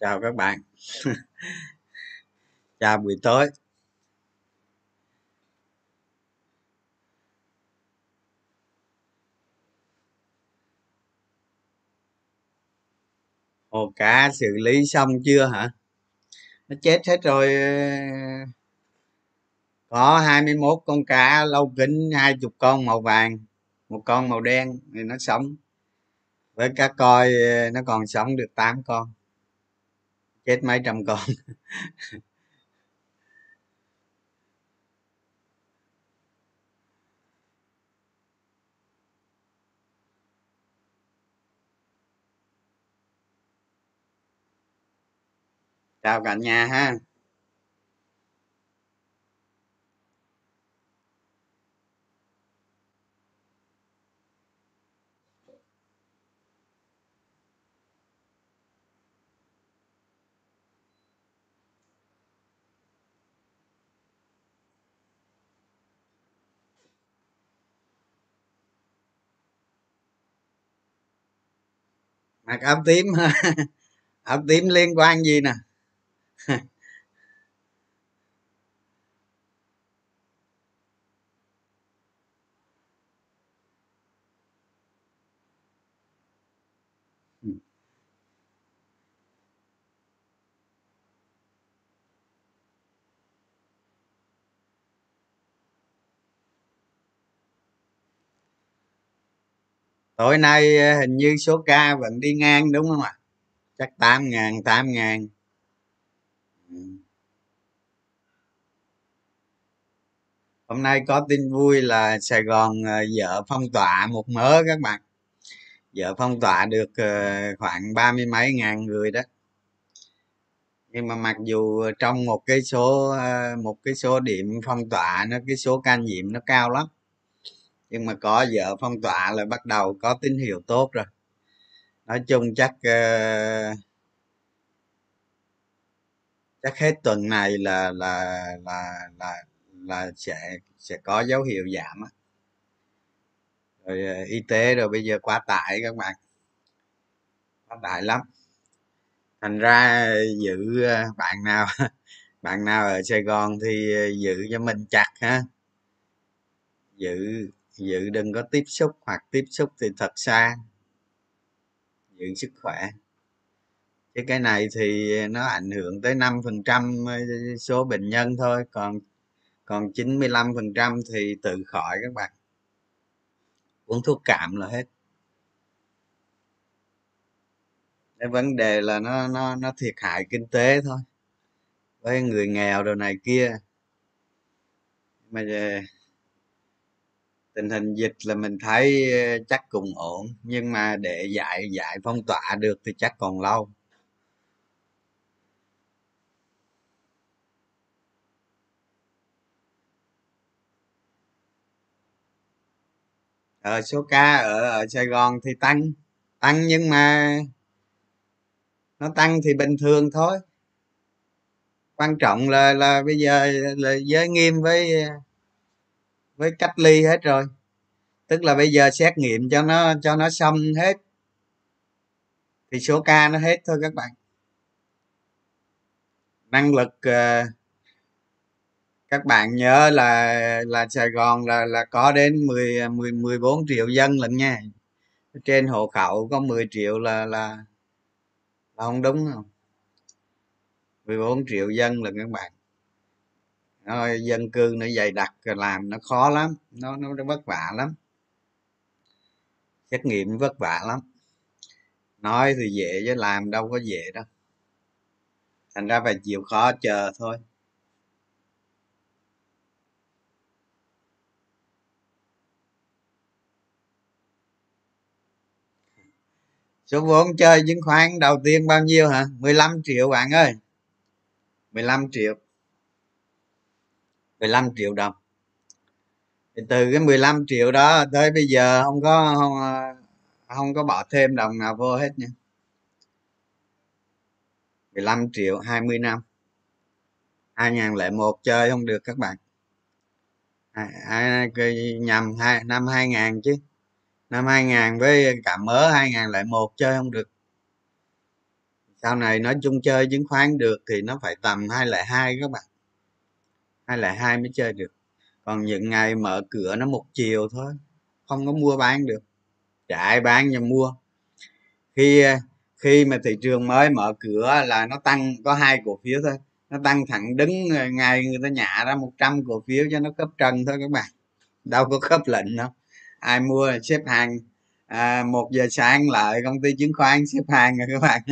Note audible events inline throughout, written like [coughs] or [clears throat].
chào các bạn. [laughs] Chào buổi tối. Ồ cá xử lý xong chưa hả? Nó chết hết rồi. Có 21 con cá lâu kính, hai chục con màu vàng, một con màu đen thì nó sống. Với cá coi, nó còn sống được 8 con. Chết mấy trăm con. [laughs] chào cả nhà ha. Mặc áo tím [laughs] áo tím liên quan gì nè? [laughs] tối nay ờ, hình như số ca vẫn đi ngang đúng không ạ chắc tám ngàn tám ngàn hôm nay có tin vui là sài gòn ờ, dỡ phong tỏa một mớ các bạn. Dỡ phong tỏa được ờ, khoảng ba mươi mấy ngàn người đó. Nhưng mà mặc dù trong một cái số ờ, một cái số điểm phong tỏa nó cái số ca nhiễm nó cao lắm nhưng mà có vợ phong tỏa là bắt đầu có tín hiệu tốt rồi. Nói chung chắc uh, chắc hết tuần này là là là là là sẽ sẽ có dấu hiệu giảm á. Rồi ờ, y tế rồi bây giờ quá tải các bạn. Quá tải lắm. Thành ra giữ ờ, bạn nào [laughs] bạn nào ở sài gòn thì ờ, giữ cho mình chặt ha. Giữ dự đừng có tiếp xúc hoặc tiếp xúc thì thật xa. Giữ sức khỏe chứ cái này thì nó ảnh hưởng tới năm phần trăm ờ, số bệnh nhân thôi, còn còn 95 phần trăm thì tự khỏi các bạn. Uống thuốc cảm là hết. Cái vấn đề là nó nó nó thiệt hại kinh tế thôi, với người nghèo đồ này kia. Mà ờ, tình hình dịch là mình thấy ờ, chắc cũng ổn, nhưng mà để giải giải phong tỏa được thì chắc còn lâu. Ờ, số ca ở ở sài gòn thì tăng tăng nhưng mà nó tăng thì bình thường thôi. Quan trọng là là bây giờ là giới nghiêm với với cách ly hết rồi. Tức là bây giờ xét nghiệm cho nó cho nó xong hết thì số ca nó hết thôi các bạn. Năng lực uh, các bạn nhớ là là Sài Gòn là là có đến 10 10 14 triệu dân lận nha. Trên hộ khẩu có 10 triệu là là là không đúng không? 14 triệu dân là các bạn. Rồi dân cư nó dày đặc làm nó khó lắm, nó nó vất vả lắm. Xét nghiệm vất vả lắm. Nói thì dễ chứ làm đâu có dễ đâu. Thành ra phải chịu khó chờ thôi. Số vốn chơi chứng khoán đầu tiên bao nhiêu hả? 15 triệu bạn ơi. 15 triệu. 15 triệu đồng. Thì từ cái 15 triệu đó tới bây giờ không có không, không có bỏ thêm đồng nào vô hết nha. 15 triệu 20 năm. 2001 chơi không được các bạn. À, à, nhầm hai, năm 2000 chứ năm 2000 với cả mớ 2001 chơi không được. Sau này nói chung chơi chứng khoán được thì nó phải tầm 202 các bạn. 202 mới chơi được. Còn những ngày mở cửa nó một chiều thôi, không có mua bán được. Chạy bán nhưng mua. Khi khi mà thị trường mới mở cửa là nó tăng, có hai cổ phiếu thôi. Nó tăng thẳng đứng ngày người ta nhả ra 100 cổ phiếu cho nó cấp trần thôi các bạn. Đâu có khớp lệnh đâu ai mua xếp hàng. À, một giờ sáng lại công ty chứng khoán xếp hàng rồi các bạn.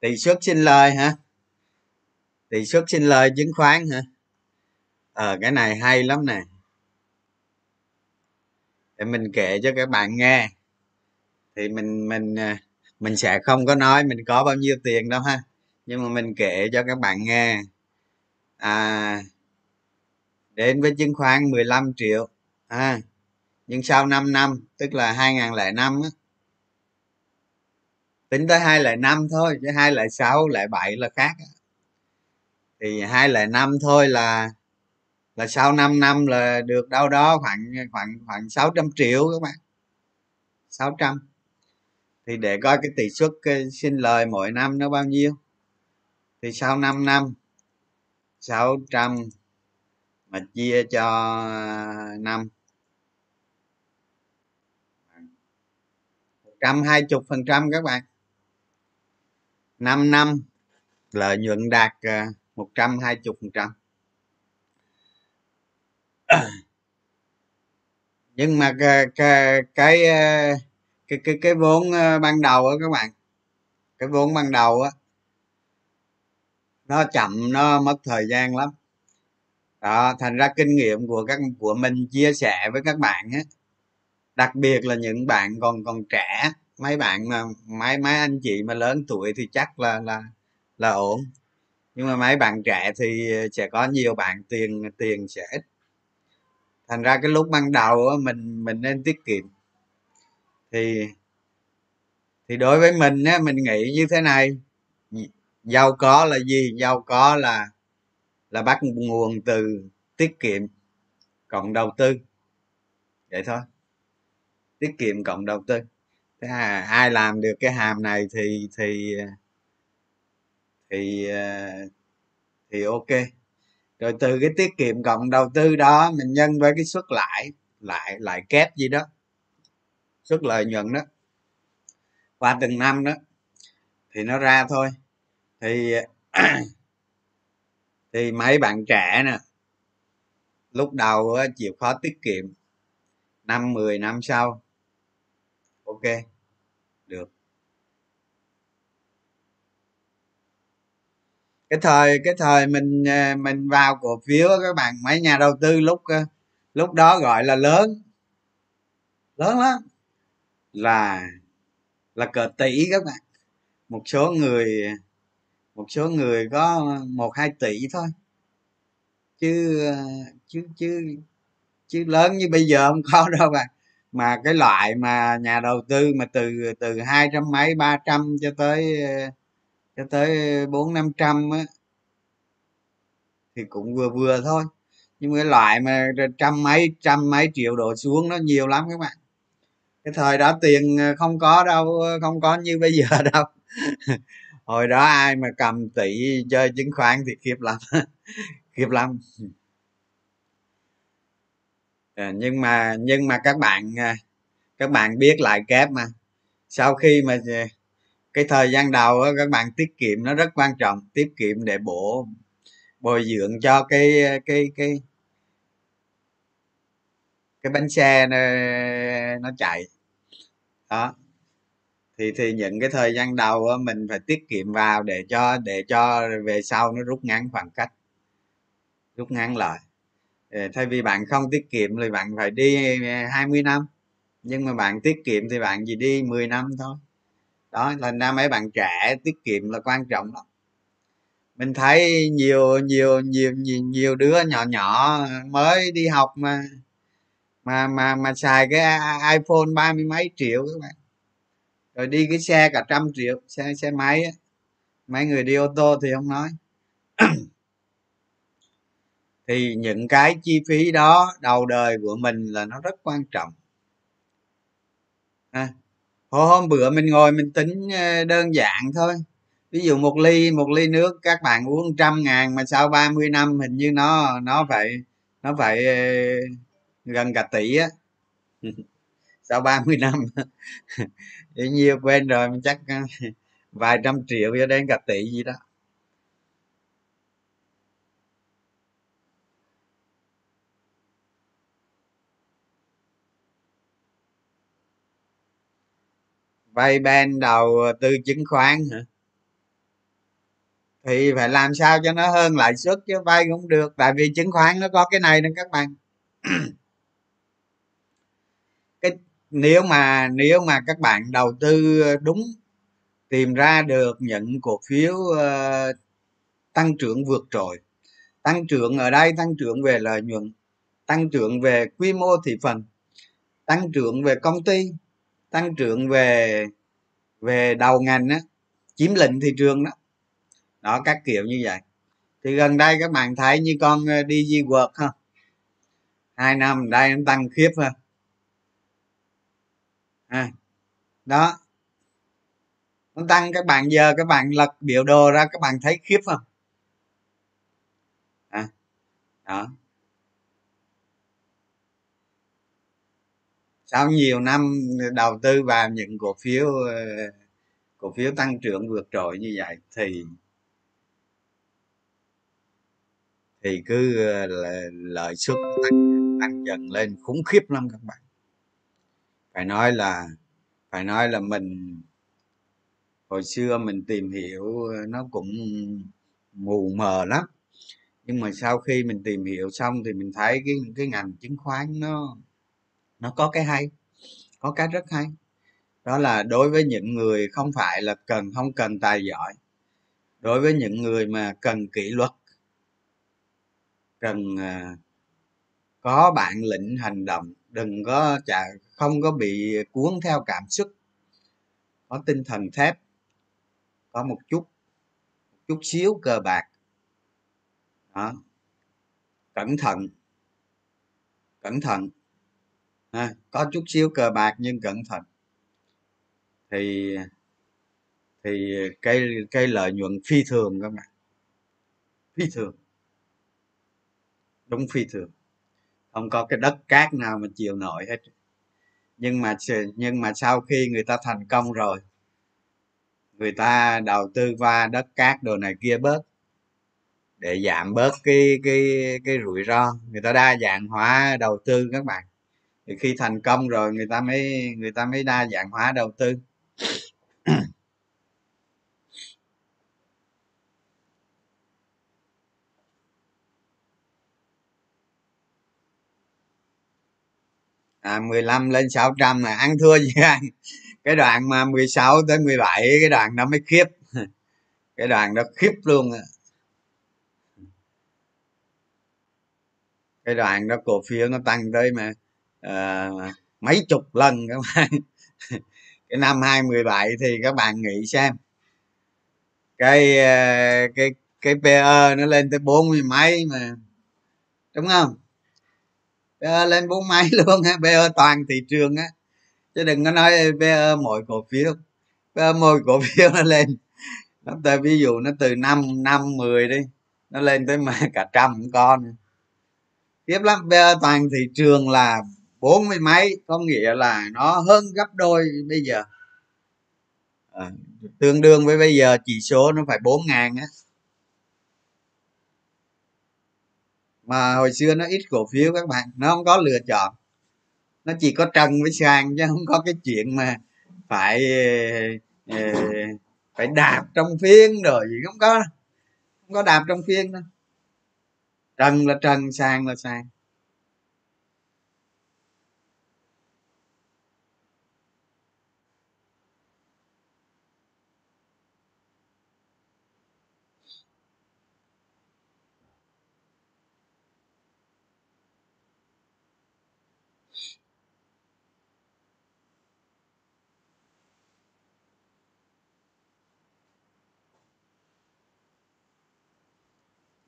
Tỷ suất sinh lời hả? Tỷ suất sinh lời chứng khoán hả? Ờ cái này hay lắm nè để mình kể cho các bạn nghe. Thì mình mình à, mình sẽ không có nói mình có bao nhiêu tiền đâu ha. Nhưng mà mình kể cho các bạn nghe. À đến với chứng khoán 15 triệu à nhưng sau 5 năm, tức là 2005 á, tính tới hai lẻ năm thôi, chứ hai lẻ sáu, lẻ bảy là khác thì hai lẻ năm thôi là là sau 5 năm là được đâu đó khoảng khoảng khoảng 600 triệu các bạn. 600 thì để coi cái tỷ suất sinh lời mỗi năm nó bao nhiêu. Thì sau 5 năm 600 mà chia cho năm. trăm hai chục phần trăm các bạn. 5 năm lợi nhuận đạt à, 120 phần trăm. [coughs] nhưng mà cái cái cái ờ, cái cái, cái vốn ờ, ban đầu á các bạn cái vốn ban đầu á nó chậm nó mất thời gian lắm. Đó thành ra kinh nghiệm của các của mình chia sẻ với các bạn á đặc biệt là những bạn còn còn trẻ mấy bạn mà mấy mấy anh chị mà lớn tuổi thì chắc là là là ổn. Nhưng mà mấy bạn trẻ thì sẽ có nhiều bạn tiền tiền sẽ ít thành ra cái lúc ban đầu á, mình mình nên tiết kiệm. Thì thì đối với mình á mình nghĩ như thế này. Giàu có là gì? Giàu có là là bắt nguồn từ tiết kiệm cộng đầu tư. Vậy thôi. Tiết kiệm cộng đầu tư. Thế à, ai làm được cái hàm này thì thì thì ờ, thì ok rồi từ cái tiết kiệm cộng đầu tư đó, mình nhân với cái suất lãi lại lại kép gì đó, suất lợi nhuận đó, qua từng năm đó, thì nó ra thôi. Thì [clears throat] thì mấy bạn trẻ nè, lúc đầu chịu khó tiết kiệm, năm 10 năm sau, ok, được. Cái thời cái thời mình à, mình vào cổ phiếu các bạn, mấy nhà đầu tư lúc à, lúc đó gọi là lớn. Lớn lắm. Là là cờ tỷ các bạn. Một số người, một số người có một, hai tỷ thôi. Chứ à, chứ chứ chứ lớn như bây giờ không có đâu bạn. Mà cái loại mà nhà đầu tư mà từ từ hai trăm mấy, ba trăm cho tới cho tới bốn năm trăm á thì cũng vừa vừa thôi. Nhưng cái loại mà trăm mấy trăm mấy triệu đổ xuống nó nhiều lắm các bạn. Cái thời đó tiền ờ, không có đâu ờ, không có như bây giờ [laughs] đâu. Hồi đó ai mà cầm tỷ chơi chứng khoán thì khiếp lắm [laughs] khiếp lắm. À, nhưng mà nhưng mà các bạn các bạn biết lại kép mà. Sau khi mà cái thời gian đầu các bạn tiết kiệm nó rất quan trọng tiết kiệm để bổ bồi dưỡng cho cái cái cái cái bánh xe nó, nó chạy. Đó. Thì thì những cái thời gian đầu mình phải tiết kiệm vào để cho để cho về sau nó rút ngắn khoảng cách rút ngắn lại. Ờ, thay vì bạn không tiết kiệm thì bạn phải đi ờ, 20 năm. Nhưng mà bạn tiết kiệm thì bạn chỉ đi 10 năm thôi đó thành ra mấy bạn trẻ tiết kiệm là quan trọng lắm. Mình thấy nhiều nhiều nhiều nhiều nhiều đứa nhỏ nhỏ mới đi học mà mà mà mà xài cái iphone ba mươi mấy triệu các bạn. Rồi đi cái xe cả trăm triệu xe xe máy á. Mấy người đi ô tô thì không nói. [clears throat] Thì những cái chi phí đó đầu đời của mình là nó rất quan trọng. À, hôm bữa mình ngồi mình tính ờ, đơn giản thôi. Ví dụ một ly một ly nước các bạn uống trăm ngàn mà sau 30 năm hình như nó nó phải nó phải ờ, gần cả tỷ á. [laughs] Sau 30 năm, [laughs] thì nhiều quên rồi, mình chắc ờ, vài trăm triệu cho đến cả tỷ gì đó. Vay ban đầu tư chứng khoán hả? Thì phải làm sao cho nó hơn lãi suất chứ vay cũng được tại vì chứng khoán nó có cái này nên các bạn. [clears throat] Cái nếu mà nếu mà các bạn đầu tư ờ, đúng tìm ra được những cổ phiếu uh, tăng trưởng vượt trội tăng trưởng ở đây tăng trưởng về lợi nhuận tăng trưởng về quy mô thị phần tăng trưởng về công ty tăng trưởng về về đầu ngành á chiếm lĩnh thị trường đó. Đó các kiểu như vậy. Thì gần đây các bạn thấy như con đi di quật ha. Hai năm đây nó tăng khiếp ha. À, đó. Nó tăng các bạn giờ các bạn lật biểu đồ ra các bạn thấy khiếp không? À, đó. Sau nhiều năm đầu tư vào những cổ phiếu ờ, cổ phiếu tăng trưởng vượt trội như vậy thì thì cứ ờ, lợi suất tăng, tăng dần lên khủng khiếp lắm các bạn. Phải nói là phải nói là mình hồi xưa mình tìm hiểu ờ, nó cũng mù mờ lắm. Nhưng mà sau khi mình tìm hiểu xong thì mình thấy cái cái ngành chứng khoán nó nó có cái hay, có cái rất hay. Đó là đối với những người không phải là cần, không cần tài giỏi, đối với những người mà cần kỷ luật, cần à, có bản lĩnh hành động, đừng có chả không có bị cuốn theo cảm xúc, có tinh thần thép, có một chút một chút xíu cờ bạc. Đó. Cẩn thận cẩn thận à, có chút xíu cờ bạc nhưng cẩn thận. Thì thì cây cây lợi nhuận phi thường các bạn. Phi thường. Đúng phi thường. Không có cái đất cát nào mà chịu nổi hết. Nhưng mà nhưng mà sau khi người ta thành công rồi người ta đầu tư qua đất cát đồ này kia bớt để giảm bớt cái cái cái rủi ro người ta đa dạng hóa đầu tư các bạn thì khi thành công rồi, người ta mới, người ta mới đa dạng hóa đầu tư. À 15 lên 600 là ăn thua gì anh. Cái đoạn mà 16 tới 17 cái đoạn đó mới khiếp. Cái đoạn đó khiếp luôn cái đoạn đó cổ phiếu nó tăng tới mà à, mấy chục lần các bạn. [laughs] Cái năm 2017 thì các bạn nghĩ xem. Cái ờ, cái cái PE nó lên tới bốn mươi mấy mà. Đúng không? PE lên bốn mấy [laughs] luôn ha PE toàn thị trường á. Chứ đừng có nói PE mỗi cổ phiếu. PE mỗi cổ [laughs] phiếu nó lên. Nó tới ví dụ nó từ năm năm mười đi nó lên tới mà cả trăm con. Tiếp lắm PE toàn thị trường là bốn mươi mấy có nghĩa là nó hơn gấp đôi bây giờ. À, tương đương với bây giờ chỉ số nó phải bốn ngàn á. Mà hồi xưa nó ít cổ phiếu các bạn nó không có lựa chọn. Nó chỉ có trần với sàn chứ không có cái chuyện mà phải ờ, phải đạp trong phiên rồi gì không có không có đạp trong phiên đâu. Trần là trần sàn là sàn.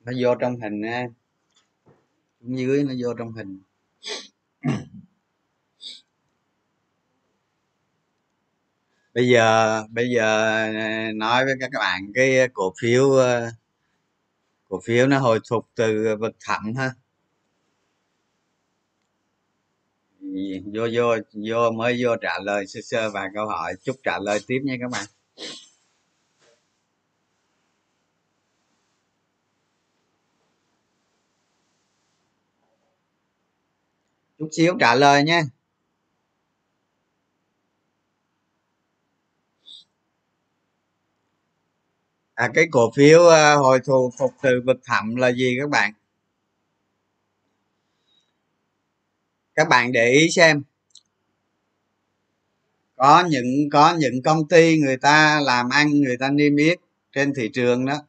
Nó vô trong hình nha dưới nó vô trong hình. Bây giờ bây giờ à, nói với các bạn cái cổ phiếu à, cổ phiếu nó hồi phục từ vực thẳm ha. Vô vô vô mới vô trả lời sơ sơ vài câu hỏi. Chúc trả lời tiếp nha các bạn. Chút xíu, trả lời nha. À cái cổ phiếu ờ, hồi thù phục từ vực thẳm là gì các bạn? Các bạn để ý xem. Có những có những công ty người ta làm ăn, người ta niêm yết trên thị trường đó.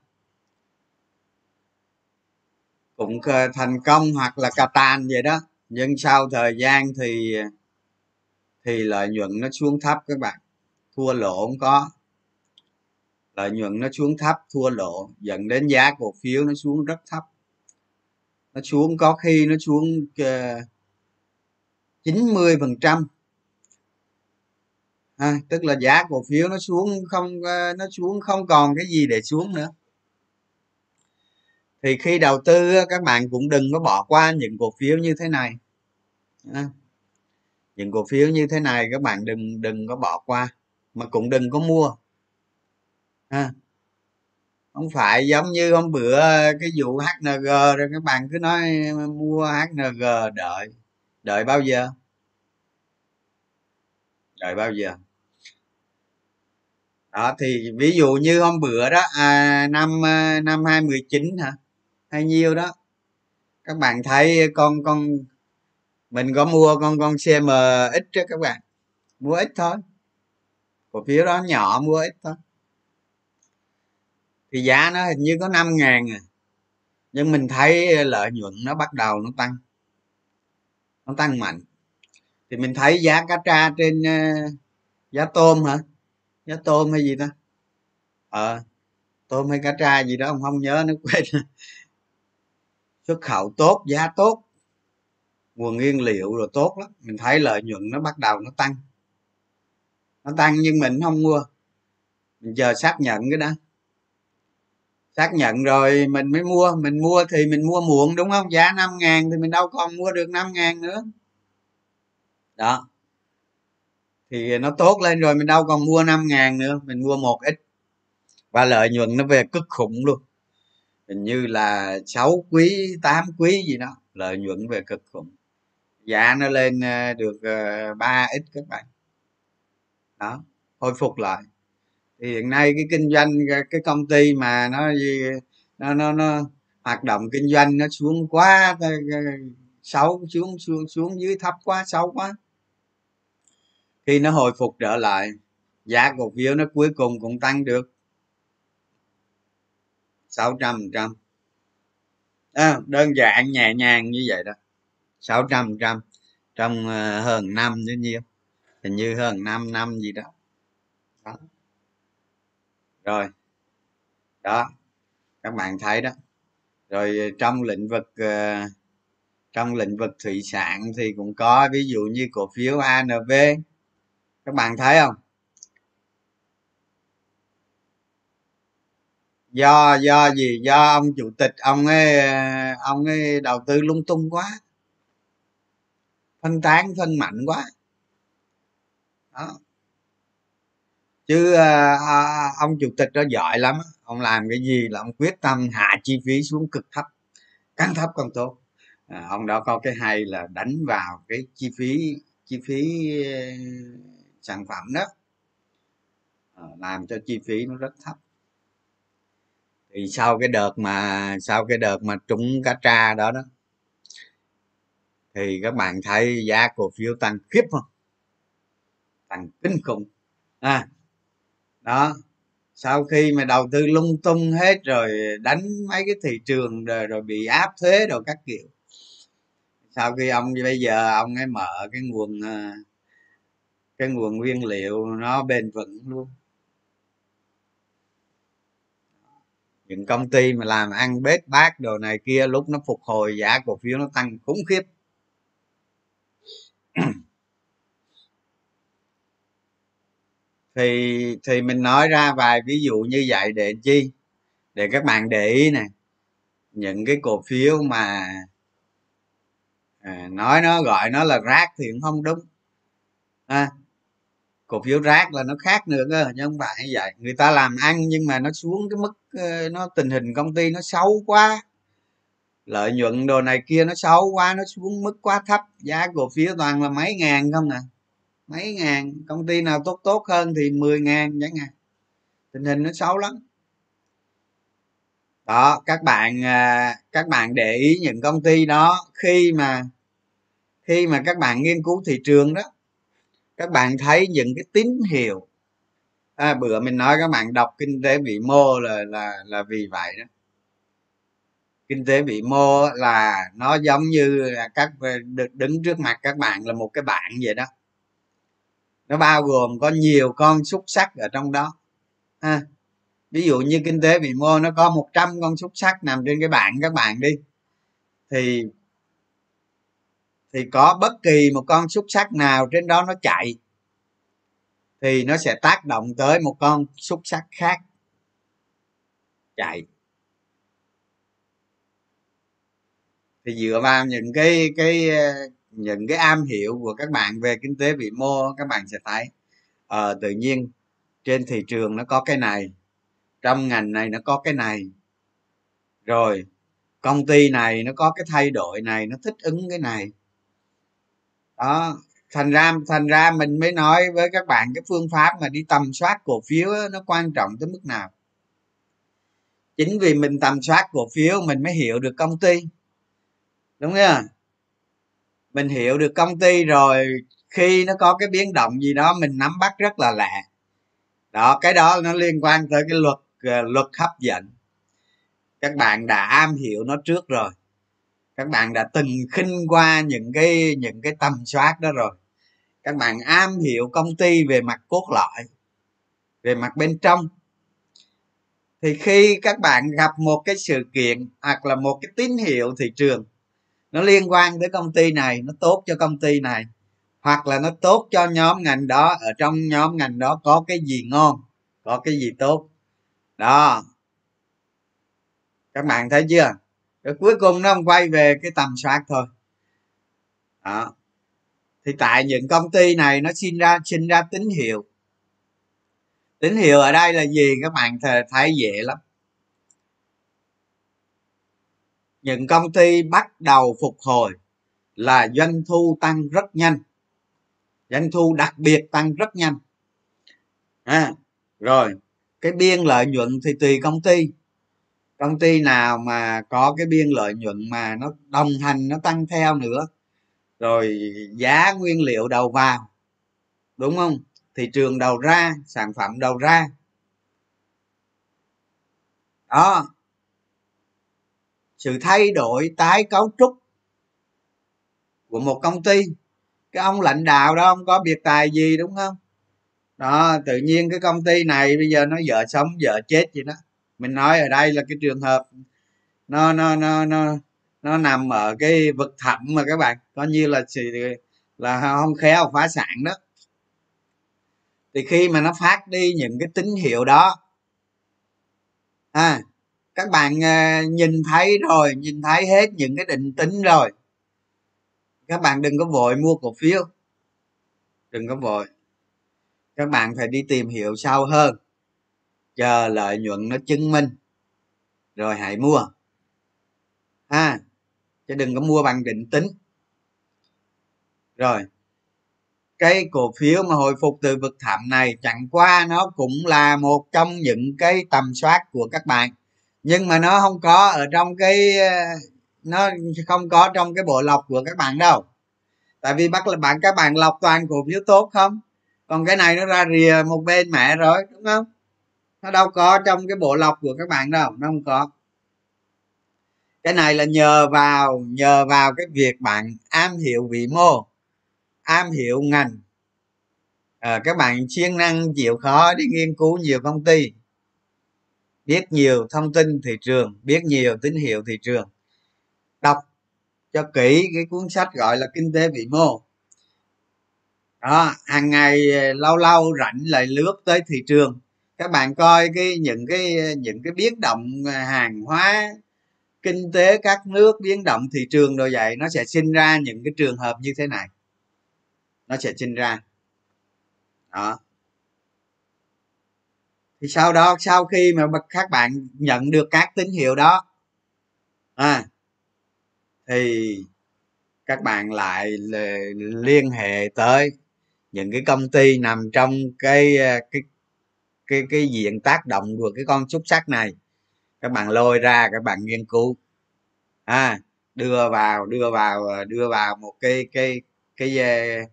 Cũng ờ, thành công hoặc là cà tàn vậy đó nhưng sau thời gian thì thì lợi nhuận nó xuống thấp các bạn. Thua lỗ không có. Lợi nhuận nó xuống thấp thua lỗ. Dẫn đến giá cổ phiếu nó xuống rất thấp. Nó xuống có khi nó xuống ờ, chín mươi phần trăm. À, tức là giá cổ phiếu nó xuống không ờ, nó xuống không còn cái gì để xuống nữa thì khi đầu tư các bạn cũng đừng có bỏ qua những cổ phiếu như thế này. Những cổ phiếu như thế này các bạn đừng đừng có bỏ qua mà cũng đừng có mua. À, không phải giống như hôm bữa cái vụ HNG rồi các bạn cứ nói mua HNG đợi đợi bao giờ? Đợi bao giờ? Đó thì ví dụ như hôm bữa đó à, năm à, năm hai mười chín hả? Hay nhiêu đó. Các bạn thấy con con mình có mua con con cm ít đó các bạn. Mua ít thôi. Cổ phiếu đó nhỏ mua ít thôi. Thì giá nó hình như có năm ngàn à. Nhưng mình thấy lợi nhuận nó bắt đầu nó tăng. Nó tăng mạnh. Thì mình thấy giá cá tra trên uh, giá tôm hả? Giá tôm hay gì ta? Ờ tôm hay cá tra gì đó ông không nhớ nó quên xuất khẩu tốt, giá tốt, nguồn nguyên liệu rồi tốt lắm. Mình thấy lợi nhuận nó bắt đầu nó tăng. Nó tăng nhưng mình không mua. Mình chờ xác nhận cái đó. Xác nhận rồi mình mới mua. Mình mua thì mình mua muộn, đúng không? Giá năm ngàn thì mình đâu còn mua được năm ngàn nữa. Đó. Thì nó tốt lên rồi, mình đâu còn mua năm ngàn nữa. Mình mua một ít. Và lợi nhuận nó về cực khủng luôn hình như là 6 quý 8 quý gì đó lợi nhuận về cực khủng. Giá nó lên ờ, được 3 ờ, ít các bạn. Đó hồi phục lại. Thì hiện nay cái kinh doanh cái công ty mà nó nó nó nó hoạt động kinh doanh nó xuống quá ờ, ờ, xấu xuống xuống xuống dưới thấp quá xấu quá. Khi nó hồi phục trở lại giá cổ phiếu nó cuối cùng cũng tăng được. 600 trăm à, đơn giản nhẹ nhàng như vậy đó. 600 trăm trong ờ, hơn năm như nhiêu hình như hơn 5 năm gì đó. đó. Rồi. Đó. Các bạn thấy đó. Rồi ờ, trong lĩnh vực ờ, trong lĩnh vực thủy sản thì cũng có ví dụ như cổ phiếu ANV các bạn thấy không? Do do gì? Do ông chủ tịch ông ấy ông ấy đầu tư lung tung quá. Phân tán phân mạnh quá. Đó. Chứ à, à, ông chủ tịch đó giỏi lắm ông làm cái gì là ông quyết tâm hạ chi phí xuống cực thấp càng thấp càng tốt. À, ông đó có cái hay là đánh vào cái chi phí chi phí ờ, sản phẩm đó. À, làm cho chi phí nó rất thấp thì sau cái đợt mà sau cái đợt mà trúng cá tra đó đó thì các bạn thấy giá cổ phiếu tăng khiếp không? Tăng kinh khủng. À đó sau khi mà đầu tư lung tung hết rồi đánh mấy cái thị trường rồi, rồi bị áp thuế rồi các kiểu sau khi ông bây giờ ông ấy mở cái nguồn à, cái nguồn nguyên liệu nó bền vững luôn. Những công ty mà làm ăn bết bát đồ này kia lúc nó phục hồi giá cổ phiếu nó tăng khủng khiếp. [clears throat] Thì thì mình nói ra vài ví dụ như vậy để chi? Để các bạn để ý nè. Những cái cổ phiếu mà à, nói nó gọi nó là rác thì cũng không đúng. À, cổ phiếu rác là nó khác nữa cơ, chứ không phải như vậy. Người ta làm ăn nhưng mà nó xuống cái mức ờ, nó tình hình công ty nó xấu quá. Lợi nhuận đồ này kia nó xấu quá, nó xuống mức quá thấp. Giá cổ phiếu toàn là mấy ngàn không nè à? mấy ngàn. Công ty nào tốt tốt hơn thì 10 ngàn chẳng hạn. Tình hình nó xấu lắm. Đó, các bạn à, các bạn để ý những công ty đó khi mà khi mà các bạn nghiên cứu thị trường đó các bạn thấy những cái tín hiệu. À, bữa mình nói các bạn đọc kinh tế vĩ mô là là là vì vậy đó. Kinh tế vĩ mô là nó giống như là các đứng trước mặt các bạn là một cái bảng vậy đó. Nó bao gồm có nhiều con xúc sắc ở trong đó. À, ví dụ như kinh tế vĩ mô nó có 100 con xúc sắc nằm trên cái bảng các bạn đi. Thì thì có bất kỳ một con xúc sắc nào trên đó nó chạy thì nó sẽ tác động tới một con xúc sắc khác chạy. Thì dựa vào những cái cái ờ, những cái am hiểu của các bạn về kinh tế vĩ mô các bạn sẽ thấy ờ, tự nhiên trên thị trường nó có cái này trong ngành này nó có cái này. Rồi công ty này nó có cái thay đổi này nó thích ứng cái này đó thành ra thành ra mình mới nói với các bạn cái phương pháp mà đi tầm soát cổ phiếu đó, nó quan trọng tới mức nào. Chính vì mình tầm soát cổ phiếu mình mới hiểu được công ty. Đúng không? Mình hiểu được công ty rồi khi nó có cái biến động gì đó mình nắm bắt rất là lạ đó cái đó nó liên quan tới cái luật ờ, luật hấp dẫn. Các bạn đã am hiểu nó trước rồi các bạn đã từng khinh qua những cái những cái tầm soát đó rồi. Các bạn am hiểu công ty về mặt cốt lõi, về mặt bên trong. Thì khi các bạn gặp một cái sự kiện hoặc là một cái tín hiệu thị trường, nó liên quan tới công ty này, nó tốt cho công ty này, hoặc là nó tốt cho nhóm ngành đó, ở trong nhóm ngành đó có cái gì ngon, có cái gì tốt. Đó. Các bạn thấy chưa? Rồi cuối cùng nó không quay về cái tầm soát thôi. Đó. Thì tại những công ty này nó sinh ra sinh ra tín hiệu. Tín hiệu ở đây là gì? Các bạn thấy dễ lắm. Những công ty bắt đầu phục hồi là doanh thu tăng rất nhanh. Doanh thu đặc biệt tăng rất nhanh. À, rồi cái biên lợi nhuận thì tùy công ty công ty nào mà có cái biên lợi nhuận mà nó đồng hành, nó tăng theo nữa, rồi giá nguyên liệu đầu vào, đúng không? Thị trường đầu ra, sản phẩm đầu ra. Đó. Sự thay đổi tái cấu trúc của một công ty. Cái ông lãnh đạo đó không có biệt tài gì, đúng không? Đó, tự nhiên cái công ty này bây giờ nó vợ sống vợ chết gì đó mình nói ở đây là cái trường hợp nó nó nó nó nó nằm ở cái vực thẳm mà các bạn. Coi như là là không khéo phá sản đó. Thì khi mà nó phát đi những cái tín hiệu đó à các bạn à, nhìn thấy rồi, nhìn thấy hết những cái định tính rồi. Các bạn đừng có vội mua cổ phiếu. Đừng có vội. Các bạn phải đi tìm hiểu sâu hơn chờ lợi nhuận nó chứng minh. Rồi hãy mua. Ha, chứ đừng có mua bằng định tính. Rồi, cái cổ phiếu mà hồi phục từ vực thẳm này chẳng qua nó cũng là một trong những cái tầm soát của các bạn. Nhưng mà nó không có ở trong cái, nó không có trong cái bộ lọc của các bạn đâu. Tại vì bắt là bạn, các bạn lọc toàn cổ phiếu tốt không? Còn cái này nó ra rìa một bên mẹ rồi, đúng không? Nó đâu có trong cái bộ lọc của các bạn đâu nó không có. Cái này là nhờ vào nhờ vào cái việc bạn am hiểu vĩ mô am hiểu ngành. À, các bạn siêng năng chịu khó đi nghiên cứu nhiều công ty biết nhiều thông tin thị trường biết nhiều tín hiệu thị trường đọc cho kỹ cái cuốn sách gọi là kinh tế vĩ mô. Đó hàng ngày ờ, lâu lâu rảnh lại lướt tới thị trường các bạn coi cái những cái những cái biến động à, hàng hóa kinh tế các nước biến động thị trường rồi vậy nó sẽ sinh ra những cái trường hợp như thế này. Nó sẽ sinh ra. Đó. Thì sau đó sau khi mà các bạn nhận được các tín hiệu đó à, thì các bạn lại liên hệ tới những cái công ty nằm trong cái à, cái cái cái diện tác động của cái con xúc sắc này. Các bạn lôi ra các bạn nghiên cứu. À đưa vào đưa vào à, đưa vào một cái cái cái cái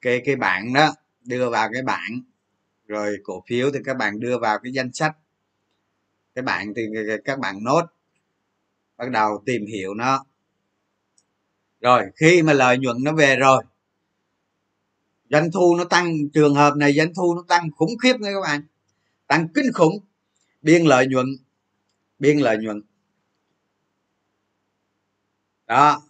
cái, cái bảng đó. Đưa vào cái bảng. Rồi cổ phiếu thì các bạn đưa vào cái danh sách. Cái bạn thì các bạn nốt. Bắt đầu tìm hiểu nó. Rồi khi mà lợi nhuận nó về rồi doanh thu nó tăng trường hợp này doanh thu nó tăng khủng khiếp nha các bạn tăng kinh khủng. Biên lợi nhuận. Biên lợi nhuận. Đó.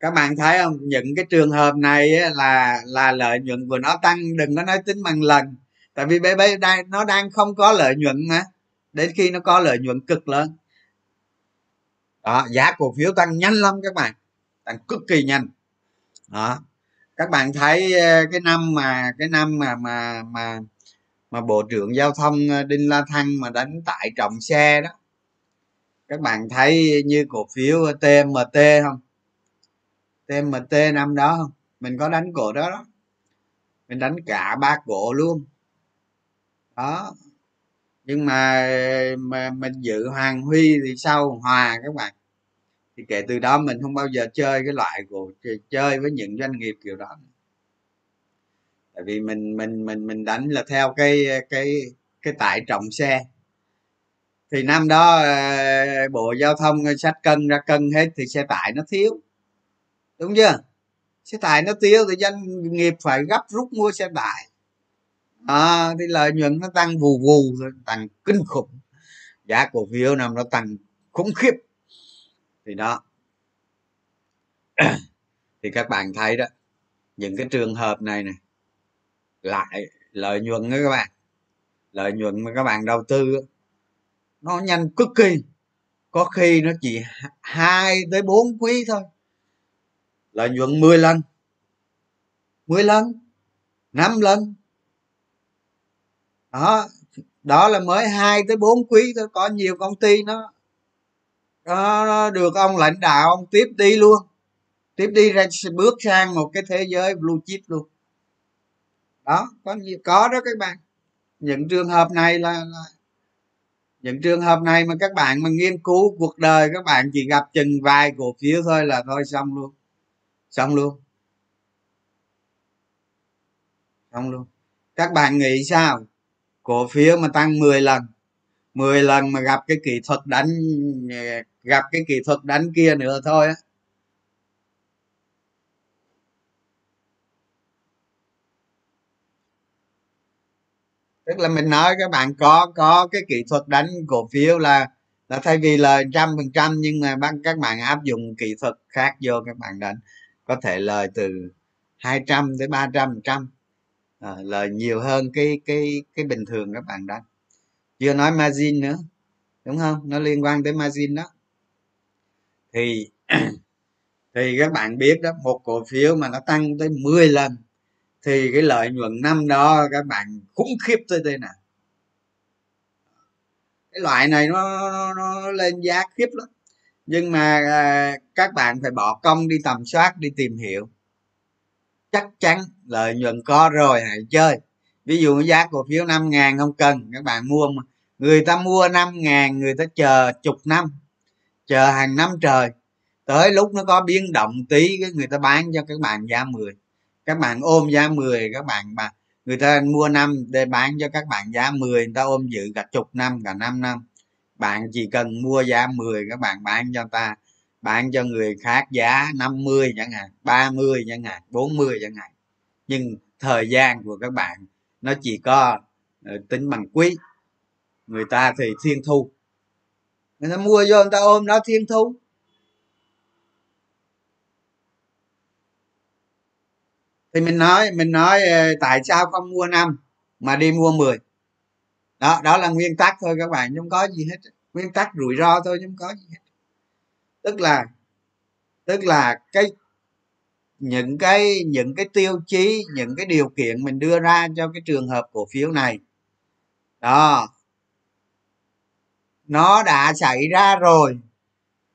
Các bạn thấy không? Những cái trường hợp này là là lợi nhuận của nó tăng. Đừng có nói tính bằng lần. Tại vì bây bé đang, nó đang không có lợi nhuận mà. Đến khi nó có lợi nhuận cực lớn. Đó, giá cổ phiếu tăng nhanh lắm các bạn. Tăng cực kỳ nhanh. Đó. Các bạn thấy ờ, cái năm mà, cái năm mà mà mà mà bộ trưởng giao thông ờ, đinh la thăng mà đánh tải trọng xe đó. Các bạn thấy như cổ phiếu ờ, tmt không? Tmt năm đó không? Mình có đánh cổ đó đó. Mình đánh cả ba cổ luôn. Đó. Nhưng mà mà mình dự hoàng huy thì sau hòa các bạn. Thì kể từ đó mình không bao giờ chơi cái loại của chơi với những doanh nghiệp kiểu đó tại vì mình mình mình mình đánh là theo cái cái cái tải trọng xe. Thì năm đó ờ, bộ giao thông ờ, sách cân ra cân hết thì xe tải nó thiếu. Đúng chưa? Xe tải nó thiếu thì doanh nghiệp phải gấp rút mua xe tải. À, thì lợi nhuận nó tăng vù vù rồi tăng kinh khủng. Giá cổ phiếu năm nó tăng khủng khiếp. Thì đó. [clears throat] Thì các bạn thấy đó những cái trường hợp này này lại lợi nhuận đó các bạn. Lợi nhuận mà các bạn đầu tư nó nhanh cực kỳ. Có khi nó chỉ hai tới bốn quý thôi. Lợi nhuận 10 lần 10 lần 5 lần. Đó đó là mới hai tới bốn quý thôi, có nhiều công ty nó nó được ông lãnh đạo ông tiếp đi luôn. Tiếp đi ra bước sang một cái thế giới blue chip luôn đó có nhiều có đó các bạn. Những trường hợp này là, là những trường hợp này mà các bạn mà nghiên cứu cuộc đời các bạn chỉ gặp chừng vài cổ phiếu thôi là thôi xong luôn. Xong luôn. Xong luôn. Các bạn nghĩ sao? Cổ phiếu mà tăng 10 lần 10 lần mà gặp cái kỹ thuật đánh gặp cái kỹ thuật đánh kia nữa thôi á. Tức là mình nói các bạn có có cái kỹ thuật đánh cổ phiếu là là thay vì lời trăm phần trăm nhưng mà bằng các bạn áp dụng kỹ thuật khác vô các bạn đánh. Có thể lời từ 200 tới 300 trăm à, lời nhiều hơn cái cái cái bình thường các bạn đánh. Chưa nói margin nữa đúng không? Nó liên quan tới margin đó. Thì [clears throat] thì các bạn biết đó một cổ phiếu mà nó tăng tới 10 lần thì cái lợi nhuận năm đó các bạn khủng khiếp tới đây nè cái loại này nó, nó, nó lên giá khiếp lắm. Nhưng mà à, các bạn phải bỏ công đi tầm soát đi tìm hiểu. Chắc chắn lợi nhuận có rồi hãy chơi. Ví dụ giá cổ phiếu năm ngàn không cần các bạn mua mà. Người ta mua năm ngàn người ta chờ chục năm chờ hàng năm trời. Tới lúc nó có biến động tí cái người ta bán cho các bạn giá 10 các bạn ôm giá 10 các bạn mà người ta mua năm để bán cho các bạn giá 10 người ta ôm giữ cả chục năm, cả năm năm. Bạn chỉ cần mua giá 10 các bạn bán cho ta, bán cho người khác giá 50 chẳng hạn 30 chẳng hạn 40 chẳng hạn. Nhưng thời gian của các bạn nó chỉ có ờ, tính bằng quý. Người ta thì thiên thu. Người ta mua vô người ta ôm nó thiên thu. Thì mình nói mình nói ờ, tại sao không mua năm mà đi mua 10 đó đó là nguyên tắc thôi các bạn không có gì hết. Nguyên tắc rủi ro thôi không có gì hết. Tức là tức là cái, những cái những cái tiêu chí, những cái điều kiện mình đưa ra cho cái trường hợp cổ phiếu này. Đó. Nó đã xảy ra rồi.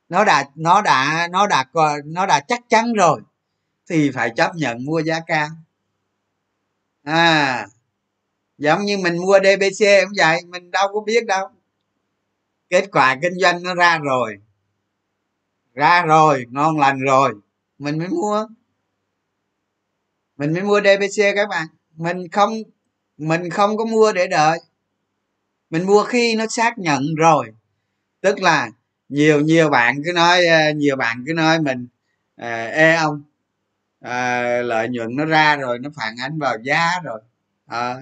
Nó đã nó đã nó đã nó đã chắc chắn rồi thì phải chấp nhận mua giá cao. À giống như mình mua dbc cũng vậy, mình đâu có biết đâu. Kết quả kinh doanh nó ra rồi ra rồi, ngon lành rồi, mình mới mua. Mình mới mua dbc các bạn. Mình không mình không có mua để đợi. Mình mua khi nó xác nhận rồi. Tức là nhiều nhiều bạn cứ nói à, nhiều bạn cứ nói mình à, ê ông à, lợi nhuận nó ra rồi nó phản ánh vào giá rồi. À.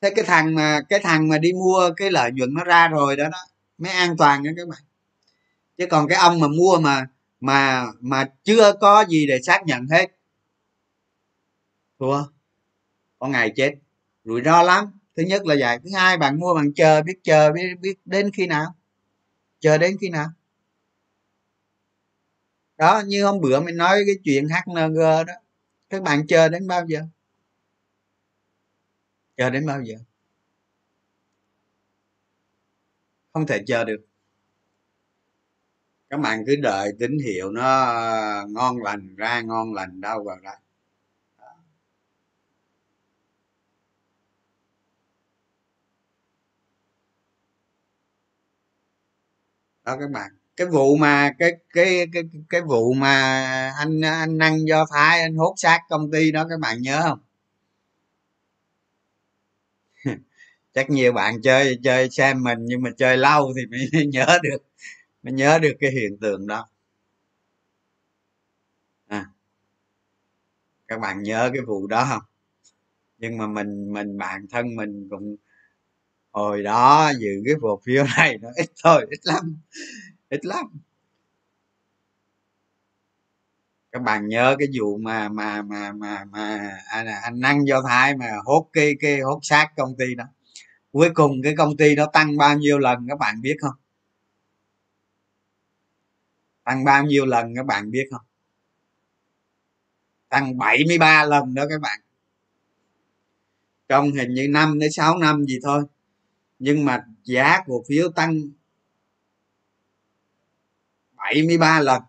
thế cái thằng mà cái thằng mà đi mua cái lợi nhuận nó ra rồi đó đó mới an toàn nha các bạn. Chứ còn cái ông mà mua mà mà mà chưa có gì để xác nhận hết. Thua. Có ngày chết. Rủi ro lắm. Thứ nhất là vậy. Thứ hai bạn mua bạn chờ biết chờ biết, biết đến khi nào. Chờ đến khi nào đó, như hôm bữa mình nói cái chuyện hng đó, các bạn chờ đến bao giờ? Chờ đến bao giờ? Không thể chờ được. Các bạn cứ đợi tín hiệu nó ngon lành ra, ngon lành đâu vào đây đó, các bạn cái vụ mà cái cái cái cái vụ mà anh anh năng do thái anh hốt xác công ty đó các bạn nhớ không? [laughs] Chắc nhiều bạn chơi chơi xem mình nhưng mà chơi lâu thì mới [laughs] nhớ được mới nhớ được cái hiện tượng đó. À, các bạn nhớ cái vụ đó không? Nhưng mà mình mình bản thân mình cũng hồi đó giữ cái cổ phiếu này nó ít thôi ít lắm ít lắm. Các bạn nhớ cái vụ mà mà mà mà mà à, anh, anh năng do thái mà hốt cái cái hốt xác công ty đó. Cuối cùng cái công ty nó tăng bao nhiêu lần các bạn biết không? Tăng bao nhiêu lần các bạn biết không? Tăng 73 lần đó các bạn. Trong hình như năm đến 6 năm gì thôi. Nhưng mà giá cổ phiếu tăng 73 lần.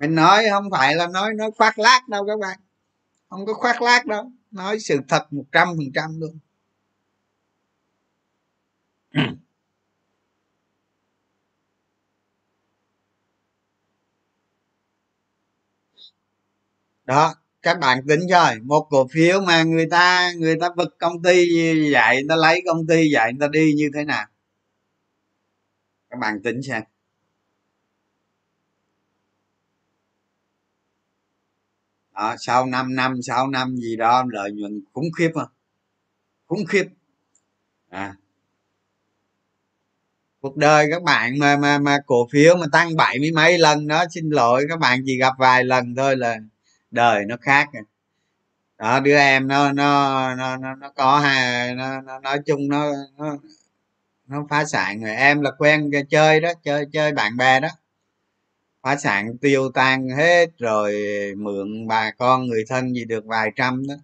Mình nói không phải là nói nói khoác lác đâu các bạn. Không có khoác lác đâu, nói sự thật một trăm phần trăm luôn. [clears throat] Đó, các bạn tính rồi, một cổ phiếu mà người ta người ta vực công ty vậy, người ta lấy công ty vậy, người ta đi như thế nào? Các bạn tính xem. Đó, sau 5 năm 6 năm gì đó lợi nhuận khủng khiếp không khủng khiếp. À. Cuộc đời các bạn mà mà mà cổ phiếu mà tăng bảy mươi mấy lần đó xin lỗi các bạn chỉ gặp vài lần thôi là đời nó khác rồi. Đó đứa em nó nó nó nó, nó có hai nó, nó nói chung nó nó nó phá sản rồi em là quen chơi đó chơi chơi bạn bè đó. Phá sản tiêu tan hết rồi mượn bà con người thân gì được vài trăm đó.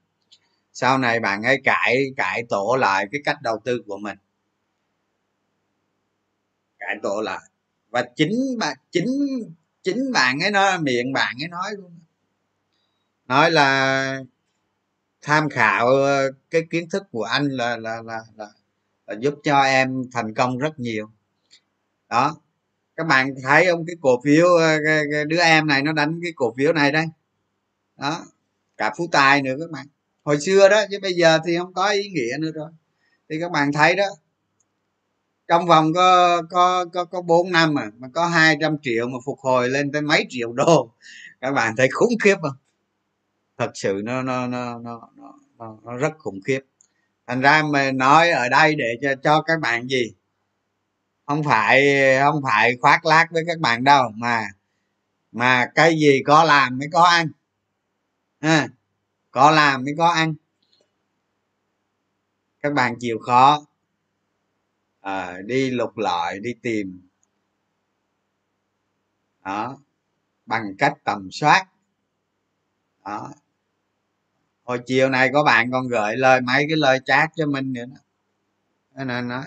Sau này bạn ấy cải cải tổ lại cái cách đầu tư của mình. Cải tổ lại. Và chính bạn chính chính bạn ấy nói miệng bạn ấy nói luôn. Nói là tham khảo ờ, cái kiến thức của anh là là là, là, là giúp cho em thành công rất nhiều. Đó. Các bạn thấy không? Cái cổ phiếu ờ, cái, cái đứa em này nó đánh cái cổ phiếu này đây. Đó. Cả phú tài nữa các bạn. Hồi xưa đó chứ bây giờ thì không có ý nghĩa nữa rồi. Thì các bạn thấy đó. Trong vòng có có có có bốn năm mà mà có 200 triệu mà phục hồi lên tới mấy triệu đô các bạn thấy khủng khiếp không? Thật sự nó nó nó nó nó, nó rất khủng khiếp thành ra mình nói ở đây để cho cho các bạn gì? Không phải không phải khoác lác với các bạn đâu mà mà cái gì có làm mới có ăn. À, có làm mới có ăn. Các bạn chịu khó. À, đi lục lọi đi tìm. Đó bằng cách tầm soát. Đó hồi chiều này có bạn còn gửi lời mấy cái lời chat cho mình nữa đó. Nên nói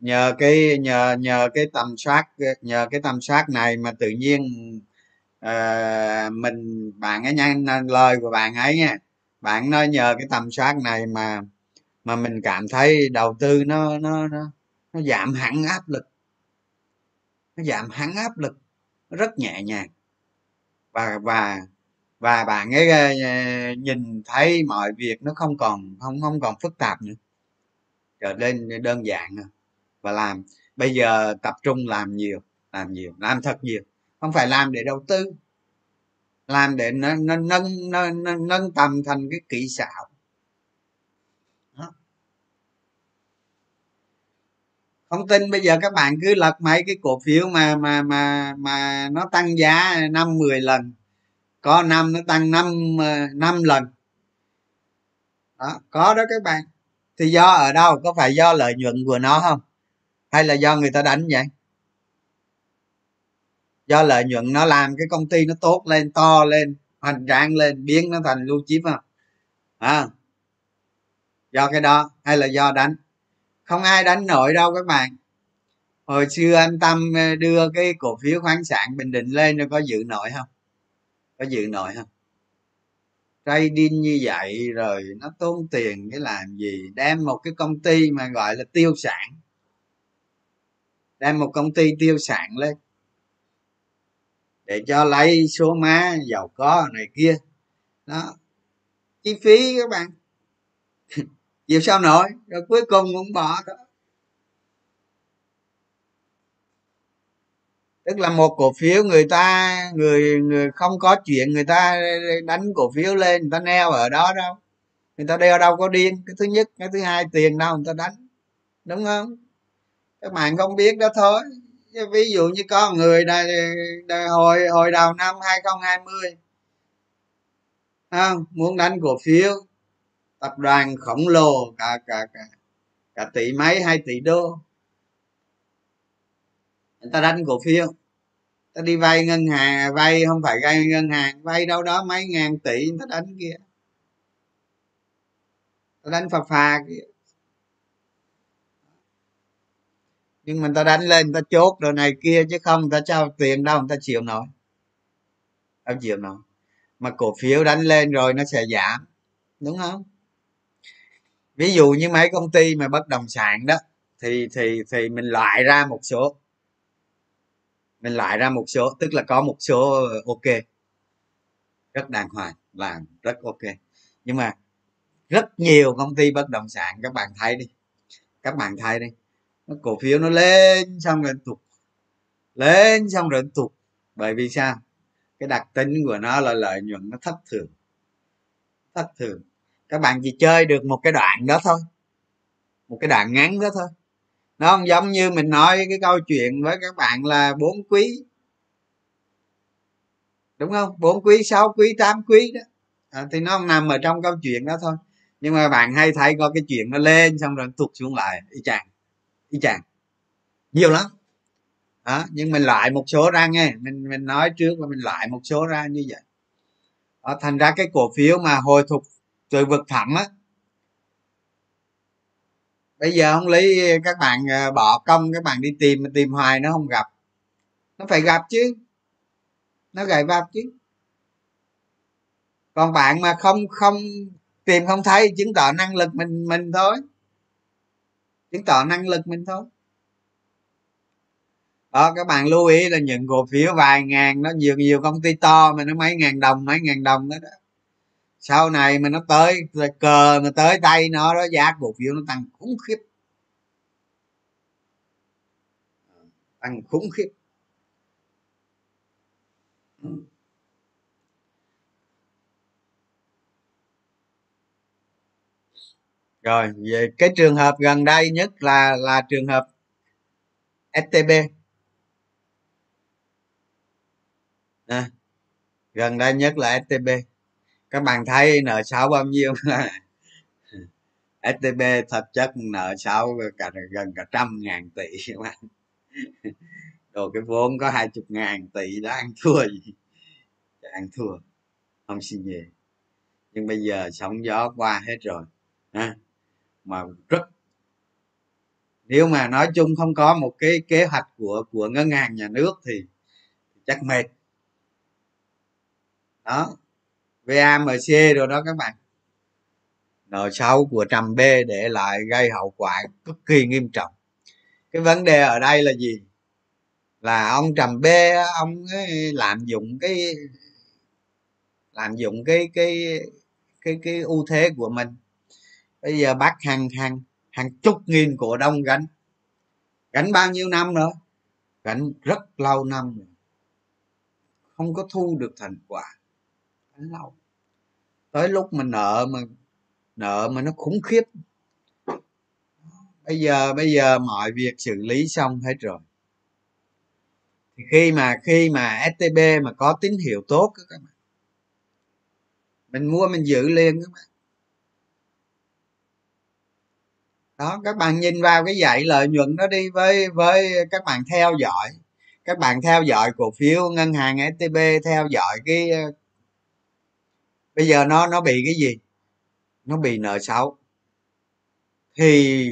nhờ cái nhờ nhờ cái tầm soát nhờ cái tầm soát này mà tự nhiên uh, mình bạn ấy nhanh lời của bạn ấy nha. Bạn nói nhờ cái tầm soát này mà mà mình cảm thấy đầu tư nó nó nó nó giảm hẳn áp lực. Nó giảm hẳn áp lực nó rất nhẹ nhàng. Và và và bạn ấy ờ, nhìn thấy mọi việc nó không còn không không còn phức tạp nữa trở nên đơn giản nữa và làm bây giờ tập trung làm nhiều làm nhiều làm thật nhiều. Không phải làm để đầu tư làm để nó, nó nâng nó, nó nâng tầm thành cái kỹ xảo. Không tin bây giờ các bạn cứ lật mấy cái cổ phiếu mà mà mà mà nó tăng giá năm mười lần có năm nó tăng năm ờ, năm lần. Đó có đó các bạn. Thì do ở đâu có phải do lợi nhuận của nó không? Hay là do người ta đánh vậy? Do lợi nhuận nó làm cái công ty nó tốt lên to lên hoành tráng lên biến nó thành lưu chip không à, do cái đó hay là do đánh? Không ai đánh nổi đâu các bạn. Hồi xưa anh tâm ờ, đưa cái cổ phiếu khoáng sản bình định lên rồi có dự nổi không? Có dự nội không? Trading như vậy rồi nó tốn tiền cái làm gì? Đem một cái công ty mà gọi là tiêu sản. Đem một công ty tiêu sản lên. Để cho lấy số má, giàu có này kia. Đó. Chi phí các bạn. [laughs] Chịu sao nổi? Rồi cuối cùng cũng bỏ đó. Tức là một cổ phiếu người ta người người không có chuyện người ta đánh cổ phiếu lên người ta neo ở đó đâu. Người ta đeo đâu có điên. Cái thứ nhất cái thứ hai tiền đâu người ta đánh. Đúng không? Các bạn không biết đó thôi. Ví dụ như có người đây, đây hồi hồi đầu năm 2020 à, muốn đánh cổ phiếu tập đoàn khổng lồ cả cả cả cả tỷ mấy hai tỷ đô ta đánh cổ phiếu. Ta đi vay ngân hàng à, vay không phải vay ngân hàng, vay đâu đó mấy ngàn tỷ người ta đánh kia. Ta đánh phà phà kia. Nhưng mà ta đánh lên người ta chốt rồi này kia chứ không, người ta trao tiền đâu, người ta chịu nổi. Đâu chịu nổi. Mà cổ phiếu đánh lên rồi nó sẽ giảm, đúng không? Ví dụ như mấy công ty mà bất động sản đó, thì thì thì mình loại ra một số mình lại ra một số, tức là có một số ờ, ok. Rất đàng hoàng làm rất ok. Nhưng mà rất nhiều công ty bất động sản, các bạn thấy đi. Các bạn thấy đi. Nó cổ phiếu nó lên xong rồi tụt. Lên xong rồi tụt. Bởi vì sao? Cái đặc tính của nó là lợi nhuận nó thất thường. Thất thường. Các bạn chỉ chơi được một cái đoạn đó thôi. Một cái đoạn ngắn đó thôi nó không giống như mình nói cái câu chuyện với các bạn là bốn quý. Đúng không? Bốn quý sáu quý tám quý đó. À, thì nó không nằm ở trong câu chuyện đó thôi. Nhưng mà bạn hay thấy có cái chuyện nó lên xong rồi tụt xuống lại y chang y chang. Nhiều lắm. Đó nhưng mình loại một số ra nghe. Mình mình nói trước và mình loại một số ra như vậy. Đó, thành ra cái cổ phiếu mà hồi thuộc từ vực thẳm á bây giờ không lý các bạn à, bỏ công các bạn đi tìm mà tìm hoài nó không gặp. Nó phải gặp chứ. Nó gậy gặp chứ. Còn bạn mà không không tìm không thấy chứng tỏ năng lực mình mình thôi. Chứng tỏ năng lực mình thôi. Đó các bạn lưu ý là những cổ phiếu vài ngàn nó nhiều nhiều công ty to mà nó mấy ngàn đồng mấy ngàn đồng đó, đó sau này mà nó tới cờ mà tới tay nó đó giá cổ phiếu nó tăng khủng khiếp. Tăng khủng khiếp. Rồi về cái trường hợp gần đây nhất là là trường hợp stb à, gần đây nhất là stb các bạn thấy nợ xấu bao nhiêu? [laughs] Stb thật chất nợ xấu cả gần cả trăm ngàn tỷ các bạn. [laughs] Rồi cái vốn có hai chục ngàn tỷ đã ăn thua gì? Ăn thua, không xin gì nhưng bây giờ sóng gió qua hết rồi, ha? Mà rất, nếu mà nói chung không có một cái kế hoạch của của ngân hàng nhà nước thì chắc mệt. Đó. VAMC rồi đó các bạn. Nợ xấu của trầm B để lại gây hậu quả cực kỳ nghiêm trọng. Cái vấn đề ở đây là gì? Là ông trầm B, ông ấy lạm dụng cái, lạm dụng cái cái cái cái ưu thế của mình. Bây giờ bắt hàng hàng hàng chục nghìn cổ đông gánh. Gánh bao nhiêu năm nữa? Gánh rất lâu năm rồi. Không có thu được thành quả lâu. Tới lúc mà nợ mà nợ mà nó khủng khiếp. Bây giờ bây giờ mọi việc xử lý xong hết rồi. Thì khi mà khi mà stb mà có tín hiệu tốt các bạn, mình mua mình giữ liền các bạn. Đó, các bạn nhìn vào cái dạy lợi nhuận đó đi với với các bạn theo dõi, các bạn theo dõi cổ phiếu ngân hàng stb theo dõi cái bây giờ nó nó bị cái gì? Nó bị nợ xấu. Thì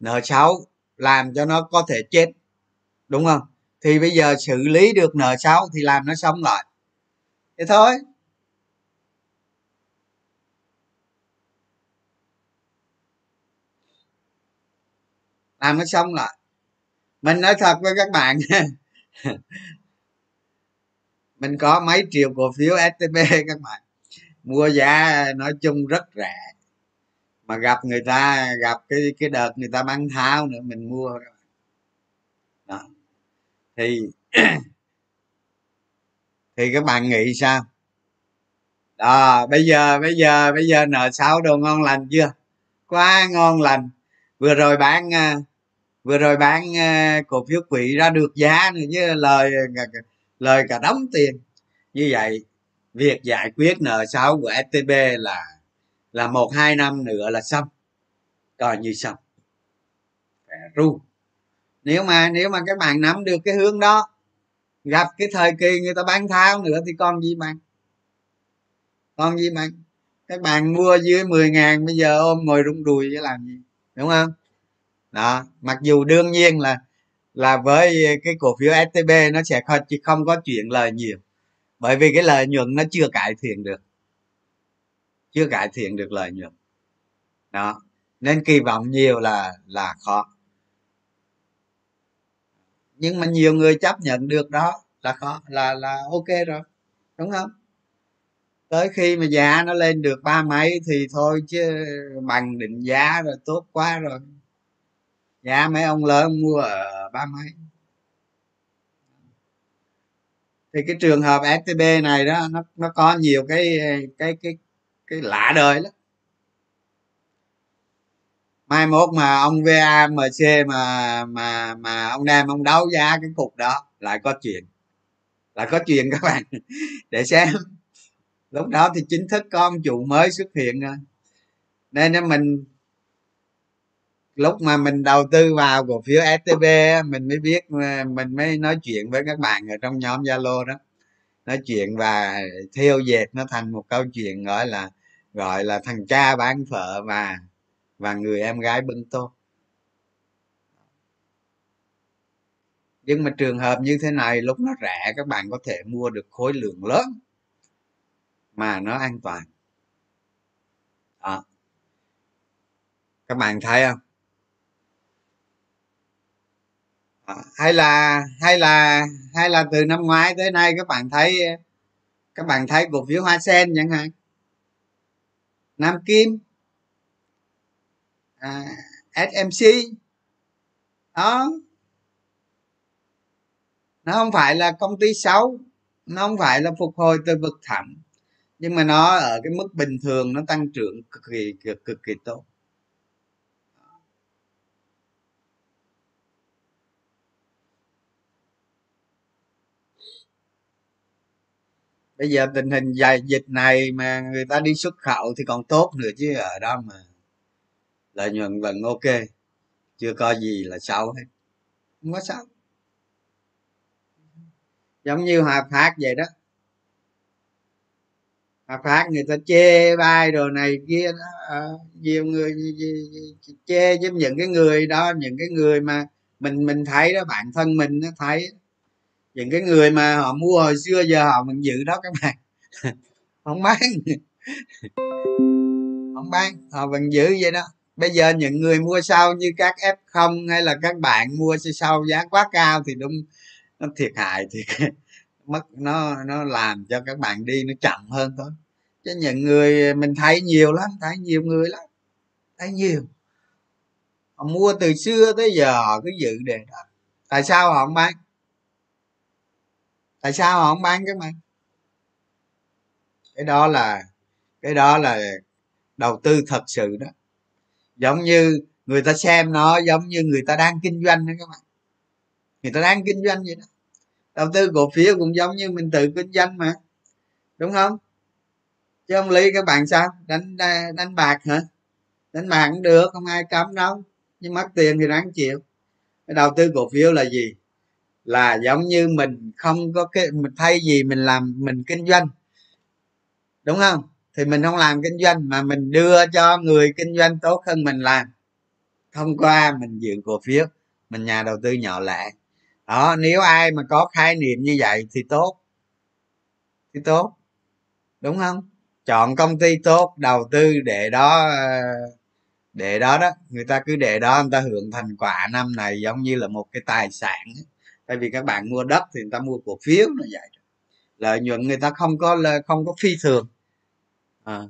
nợ xấu làm cho nó có thể chết, đúng không? Thì bây giờ xử lý được nợ xấu thì làm nó xong lại. Thế thôi. Làm nó xong lại. Mình nói thật với các bạn. [laughs] Mình có mấy triệu cổ phiếu stb các bạn mua giá nói chung rất rẻ. Mà gặp người ta, gặp cái cái đợt người ta bán tháo nữa, mình mua đó. Thì [clears throat] thì các bạn nghĩ sao? Đó, bây giờ bây giờ bây giờ nợ sáu đồ ngon lành chưa? Quá ngon lành. Vừa rồi bán à, vừa rồi bán à, cổ phiếu quỹ ra được giá nữa chứ, lời lời cả đóng tiền. Như vậy việc giải quyết nợ xấu của stb là là một hai năm nữa là xong. Coi như xong. Ru. Nếu mà nếu mà các bạn nắm được cái hướng đó gặp cái thời kỳ người ta bán tháo nữa thì con gì bạn con gì bạn các bạn mua dưới 10 ngàn bây giờ ôm ngồi rung đùi chứ làm gì? Đúng không? Đó mặc dù đương nhiên là là với cái cổ phiếu stb nó sẽ không, không có chuyện lời nhiều bởi vì cái lợi nhuận nó chưa cải thiện được. Chưa cải thiện được lợi nhuận. Đó. Nên kỳ vọng nhiều là là khó. Nhưng mà nhiều người chấp nhận được đó là khó, là là ok rồi. Đúng không? Tới khi mà giá nó lên được ba mấy thì thôi chứ bằng định giá rồi tốt quá rồi. Giá mấy ông lớn mua ở ba mấy thì cái trường hợp stb này đó, nó nó có nhiều cái cái cái cái lạ đời lắm. Mai mốt mà ông VAMC mà mà mà ông Nam ông đấu giá cái cục đó, lại có chuyện. Lại có chuyện các bạn. [laughs] Để xem. Lúc đó thì chính thức con chủ mới xuất hiện rồi nên mình lúc mà mình đầu tư vào cổ phiếu stb mình mới biết ờ, mình mới nói chuyện với các bạn ở trong nhóm zalo đó. Nói chuyện và theo dệt nó thành một câu chuyện gọi là gọi là thằng cha bán phở và và người em gái bưng tô. Nhưng mà trường hợp như thế này, lúc nó rẻ, các bạn có thể mua được khối lượng lớn mà nó an toàn. Đó. các bạn thấy không? Ờ, hay là hay là hay là từ năm ngoái tới nay các bạn thấy các bạn thấy cổ phiếu hoa sen chẳng hạn? Nam kim? À, smc đó. Nó không phải là công ty xấu nó không phải là phục hồi từ vực thẳm nhưng mà nó ở cái mức bình thường nó tăng trưởng cực kỳ cực, cực kỳ tốt. Bây giờ tình hình dài dịch này mà người ta đi xuất khẩu thì còn tốt nữa chứ ở đó mà lợi nhuận vẫn ok chưa có gì là xấu hết. Không có xấu. Giống như hòa phát vậy đó. Hòa phát người ta chê bai đồ này kia đó à, nhiều người chê với những cái người đó những cái người mà mình mình thấy đó bản thân mình nó thấy những cái người mà họ mua hồi xưa giờ họ vẫn giữ đó các bạn. [laughs] Không bán. [laughs] Không bán, họ vẫn giữ vậy đó. Bây giờ những người mua sau như các f không hay là các bạn mua sau giá quá cao thì đúng, nó thiệt hại thì [laughs] mất, nó nó làm cho các bạn đi nó chậm hơn thôi. Chứ những người mình thấy nhiều lắm, thấy nhiều người lắm. Thấy nhiều. Họ mua từ xưa tới giờ họ cứ giữ để đó. Tại sao họ không bán? Tại sao họ không bán cái mà? Cái đó là, cái đó là đầu tư thật sự đó. Giống như người ta xem nó giống như người ta đang kinh doanh đó các bạn. Người ta đang kinh doanh vậy đó. Đầu tư cổ phiếu cũng giống như mình tự kinh doanh mà. Đúng không? Chứ không lý các bạn sao? Đánh đánh bạc hả? Đánh bạc cũng được, không ai cấm đâu. Nhưng mất tiền thì đáng chịu. Cái đầu tư cổ phiếu là gì? Là giống như mình không có cái, mình thay gì mình làm, mình kinh doanh. Đúng không? Thì mình không làm kinh doanh mà mình đưa cho người kinh doanh tốt hơn mình làm. Thông qua mình dựng cổ phiếu, mình nhà đầu tư nhỏ lẻ. Đó, nếu ai mà có khái niệm như vậy thì tốt. Thì tốt. Đúng không? Chọn công ty tốt, đầu tư để đó để đó đó. Người ta cứ để đó, người ta hưởng thành quả năm này giống như là một cái tài sản tại vì các bạn mua đất thì người ta mua cổ phiếu là vậy. Lợi nhuận người ta không có không có phi thường. À,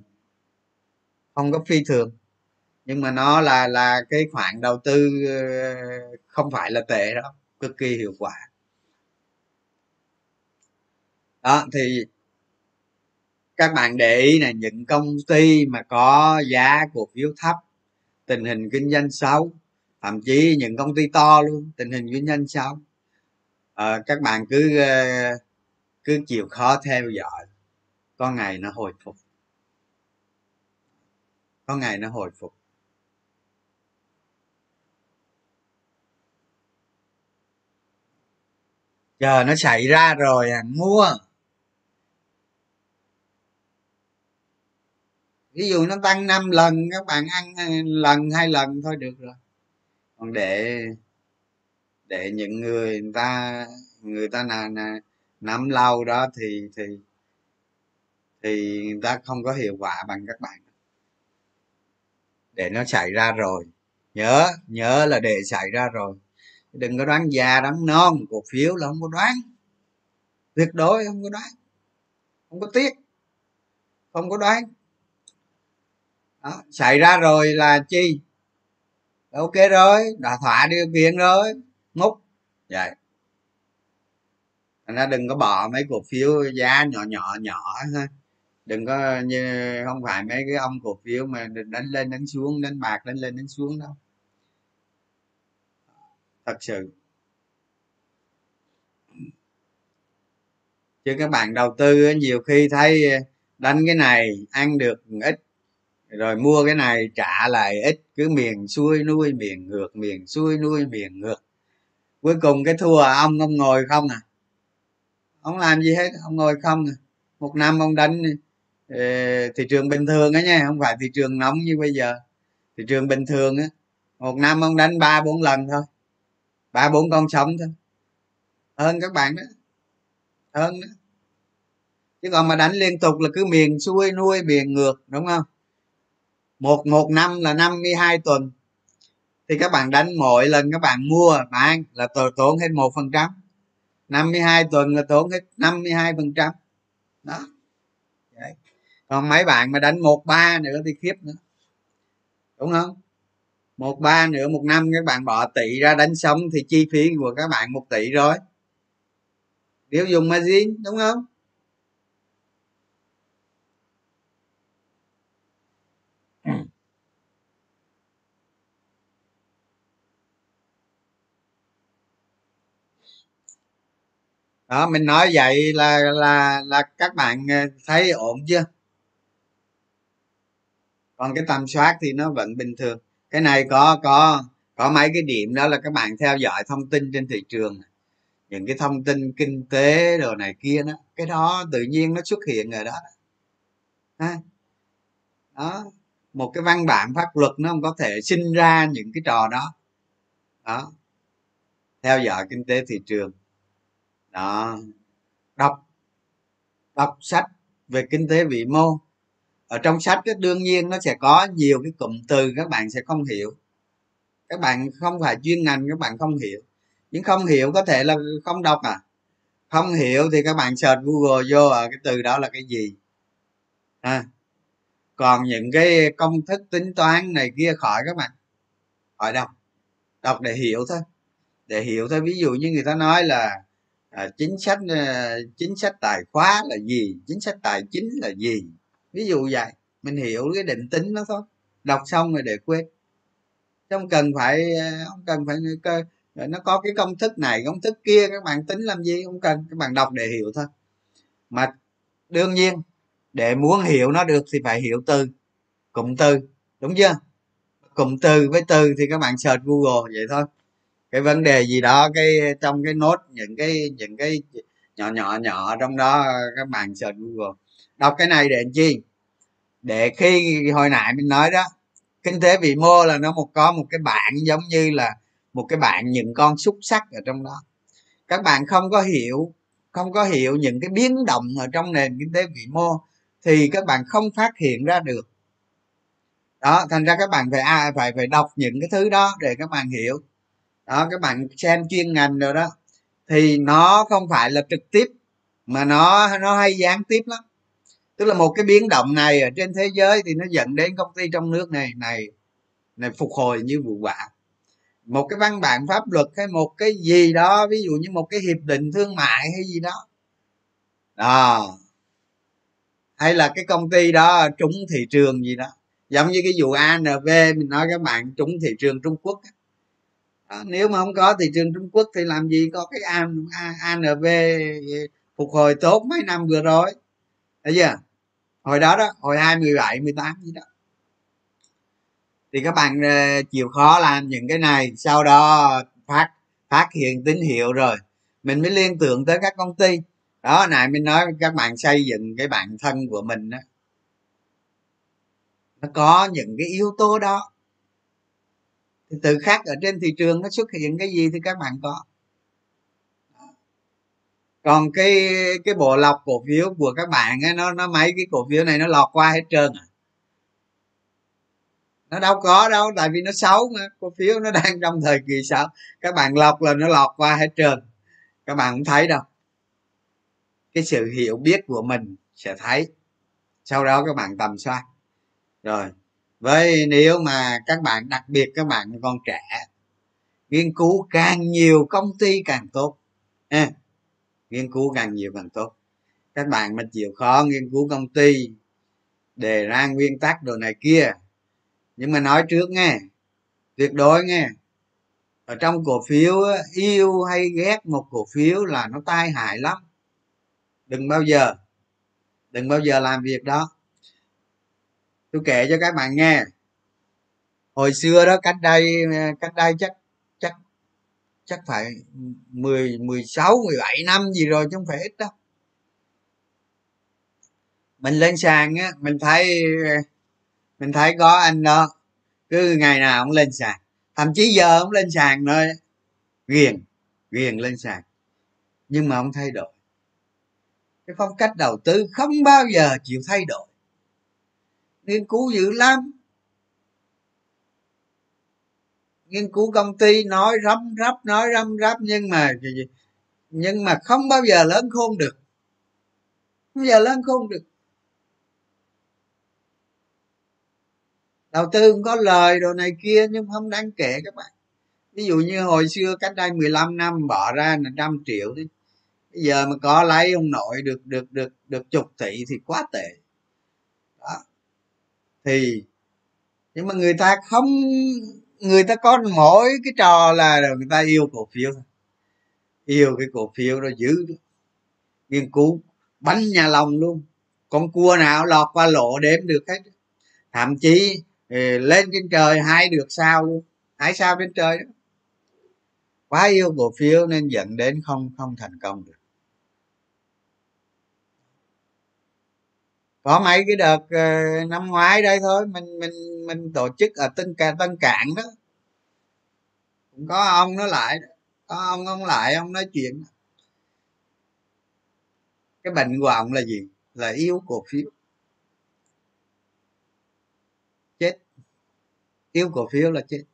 không có phi thường. Nhưng mà nó là là cái khoản đầu tư ờ, không phải là tệ đó cực kỳ hiệu quả. Đó thì các bạn để ý này những công ty mà có giá cổ phiếu thấp tình hình kinh doanh xấu thậm chí những công ty to luôn tình hình kinh doanh xấu à, các bạn cứ ờ, cứ chịu khó theo dõi. Có ngày nó hồi phục. Có ngày nó hồi phục. Giờ nó xảy ra rồi à mua. Ví dụ nó tăng 5 lần các bạn ăn ờ, lần hai lần thôi được rồi. Còn để để những người, người ta người ta là, là nắm lâu đó thì thì thì người ta không có hiệu quả bằng các bạn. Để nó xảy ra rồi. Nhớ nhớ là để xảy ra rồi. Đừng có đoán già đoán non cổ phiếu là không có đoán. Tuyệt đối không có đoán. Không có tiếc. Không có đoán. Đó, xảy ra rồi là chi? Ok rồi đã thỏa điều kiện rồi múc. Vậy anh ra đừng có bỏ mấy cổ phiếu giá nhỏ nhỏ nhỏ ha. Đừng có như, không phải mấy cái ông cổ phiếu mà đánh lên đánh xuống, đánh bạc đánh lên đánh xuống đâu. Thật sự. Chứ các bạn đầu tư nhiều khi thấy ờ, đánh cái này ăn được ít, rồi mua cái này trả lại ít, cứ miền xuôi nuôi, miền ngược, miền xuôi nuôi, miền ngược cuối cùng cái thua ông ông ngồi không à? Ông làm gì hết, ông ngồi không à? Một năm ông đánh ờ, thị trường bình thường á nha, không phải thị trường nóng như bây giờ. Thị trường bình thường á, một năm ông đánh ba, bốn lần thôi. Ba, bốn con sống thôi. Hơn các bạn đó. Hơn đó. Chứ còn mà đánh liên tục là cứ miền xuôi nuôi, miền ngược, đúng không? Một một năm là 52 tuần thì các bạn đánh mỗi lần các bạn mua, bán là tốn hết một phần trăm. 52 tuần là tốn hết 52 phần trăm. Đó. Đấy. còn mấy bạn mà đánh một ba nữa thì khiếp nữa. Đúng không? Một ba nữa, một năm các bạn bỏ tỷ ra đánh sống thì chi phí của các bạn một tỷ rồi. Nếu dùng margin đúng không? Đó, mình nói vậy là là là các bạn ờ, thấy ổn chưa? Còn cái tầm soát thì nó vẫn bình thường. Cái này có có có mấy cái điểm đó là các bạn theo dõi thông tin trên thị trường. Những cái thông tin kinh tế đồ này kia đó, cái đó tự nhiên nó xuất hiện rồi đó. Ha? Đó, một cái văn bản pháp luật nó không có thể sinh ra những cái trò đó. Đó, theo dõi kinh tế thị trường đó. Đọc. Đọc sách về kinh tế vĩ mô. Ở trong sách cái đương nhiên nó sẽ có nhiều cái cụm từ các bạn sẽ không hiểu. Các bạn không phải chuyên ngành các bạn không hiểu. Nhưng không hiểu có thể là không đọc à. Không hiểu thì các bạn search google vô à, cái từ đó là cái gì. À. còn những cái công thức tính toán này kia khỏi các bạn. Khỏi đọc. Đọc để hiểu thôi. Để hiểu thôi. Ví dụ như người ta nói là à, chính sách à, chính sách tài khóa là gì? Chính sách tài chính là gì? Ví dụ vậy mình hiểu cái định tính nó thôi. Đọc xong rồi để quên. Không cần phải ờ, không cần phải cơ ờ, nó có cái công thức này công thức kia các bạn tính làm gì không cần các bạn đọc để hiểu thôi. Mà đương nhiên để muốn hiểu nó được thì phải hiểu từ cụm từ đúng chưa? Cụm từ với từ thì các bạn search google vậy thôi cái vấn đề gì đó cái trong cái nốt những cái những cái nhỏ nhỏ nhỏ trong đó các bạn search google. Đọc cái này để làm chi? Để khi hồi nãy mình nói đó kinh tế vĩ mô là nó một có một cái bảng giống như là một cái bảng những con xúc sắc ở trong đó. Các bạn không có hiểu không có hiểu những cái biến động ở trong nền kinh tế vĩ mô thì các bạn không phát hiện ra được. Đó thành ra các bạn phải à, phải phải đọc những cái thứ đó để các bạn hiểu đó, các bạn xem chuyên ngành rồi đó. Thì nó không phải là trực tiếp, mà nó nó hay gián tiếp lắm. Tức là một cái biến động này ở trên thế giới thì nó dẫn đến công ty trong nước này này này phục hồi như vụ quả. Một cái văn bản pháp luật hay một cái gì đó, ví dụ như một cái hiệp định thương mại hay gì đó. Đó. Hay là cái công ty đó trúng thị trường gì đó. Giống như cái vụ ANV mình nói các bạn trúng thị trường Trung Quốc đó, nếu mà không có thị trường Trung Quốc thì làm gì có cái ANV phục hồi tốt mấy năm vừa rồi. Thấy chưa? Hồi đó đó hồi hai mười bảy mười tám gì đó. Thì các bạn ờ, chịu khó làm những cái này sau đó phát phát hiện tín hiệu rồi mình mới liên tưởng tới các công ty. Đó này mình nói các bạn xây dựng cái bản thân của mình đó nó có những cái yếu tố đó thì tự khắc ở trên thị trường nó xuất hiện cái gì thì các bạn có. Còn cái cái bộ lọc cổ phiếu của các bạn ấy, nó nó mấy cái cổ phiếu này nó lọt qua hết trơn à. Nó đâu có đâu tại vì nó xấu mà cổ phiếu nó đang trong thời kỳ xấu. Các bạn lọc là nó lọt qua hết trơn. Các bạn không thấy đâu. Cái sự hiểu biết của mình sẽ thấy. Sau đó các bạn tầm soát. Rồi vậy nếu mà các bạn đặc biệt các bạn còn trẻ nghiên cứu càng nhiều công ty càng tốt. À, nghiên cứu càng nhiều càng tốt. Các bạn mà chịu khó nghiên cứu công ty đề ra nguyên tắc đồ này kia. Nhưng mà nói trước nghe tuyệt đối nghe. Ở trong cổ phiếu yêu hay ghét một cổ phiếu là nó tai hại lắm. Đừng bao giờ đừng bao giờ làm việc đó tôi kể cho các bạn nghe. Hồi xưa đó, cách đây cách đây chắc chắc chắc phải mười mười sáu, mười bảy năm gì rồi, chứ không phải ít đâu. Mình lên sàn á, mình thấy mình thấy có anh đó. Cứ ngày nào cũng lên sàn. Thậm chí giờ cũng lên sàn nơi ghiền ghiền lên sàn. Nhưng mà không thay đổi. Cái phong cách đầu tư không bao giờ chịu thay đổi nghiên cứu dữ lắm. Nghiên cứu công ty nói rắm rắp, nói răm rắp, nhưng mà nhưng mà không bao giờ lớn khôn được. Không bao giờ lớn khôn được. Đầu tư cũng có lời đồ này kia, nhưng không đáng kể các bạn. Ví dụ như hồi xưa cách đây 15 năm, bỏ ra là trăm triệu đi. Bây giờ mà có lấy ông nội được được được được chục tỷ thì quá tệ thì, nhưng mà người ta không, người ta có mỗi cái trò là người ta yêu cổ phiếu yêu cái cổ phiếu đó giữ nghiên cứu bánh nhà lòng luôn. Con cua nào lọt qua lỗ đếm được hết. Thậm chí ờ, lên trên trời hai được sao luôn. Hai sao trên trời đó. Quá yêu cổ phiếu nên dẫn đến không không thành công được. Có mấy cái đợt ờ, năm ngoái đây thôi mình mình mình tổ chức ở tân cà tân Cạn đó. Cũng có ông nó lại có ông ông lại ông nói chuyện. Cái bệnh của ông là gì? Là yêu cổ phiếu. Chết. Yêu cổ phiếu là chết.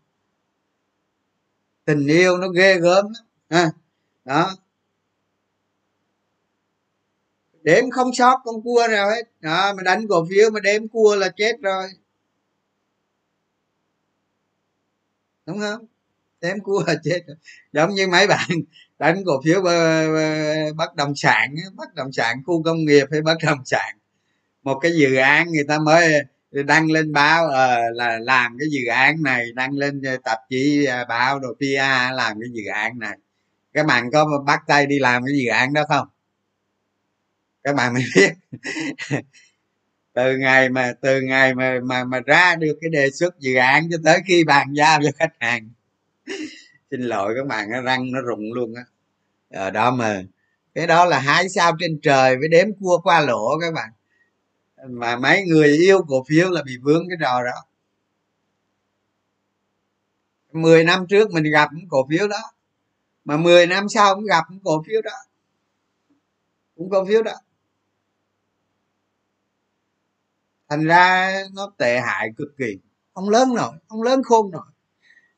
Tình yêu nó ghê gớm đó, à, đó đếm không sót con cua nào hết. Đó mà đánh cổ phiếu mà đếm cua là chết rồi. Đúng không? Đếm cua là chết rồi. giống như mấy bạn [laughs] đánh cổ phiếu bất động sản bất động sản khu công nghiệp hay bất động sản. Một cái dự án người ta mới đăng lên báo uh, là làm cái dự án này đăng lên tạp chí uh, báo đồ pia làm cái dự án này. Các bạn có bắt tay đi làm cái dự án đó không? Các bạn mới biết. [laughs] Từ ngày mà, từ ngày mà mà mà ra được cái đề xuất dự án cho tới khi bàn giao cho khách hàng. [laughs] Xin lỗi các bạn nó răng nó rụng luôn á. Ở đó mà, cái đó là hai sao trên trời với đếm cua qua lỗ các bạn. Mà mấy người yêu cổ phiếu là bị vướng cái trò đó. 10 năm trước mình gặp cổ phiếu đó, mà 10 năm sau cũng gặp cổ phiếu đó. Cũng cổ phiếu đó. Thành ra nó tệ hại cực kỳ. Không lớn nổi không lớn khôn nổi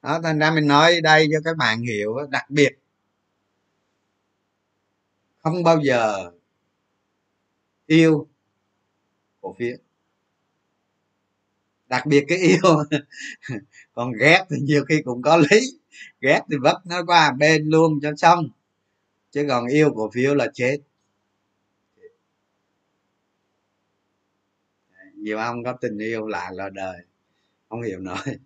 đó, thành ra mình nói đây cho các bạn hiểu đặc biệt không bao giờ yêu cổ phiếu. Đặc biệt cái yêu [laughs] còn ghét thì nhiều khi cũng có lý. Ghét thì vấp nó qua bên luôn cho xong. Chứ còn yêu cổ phiếu là chết. Nhiều ông có tình yêu lạ là đời, không hiểu nổi.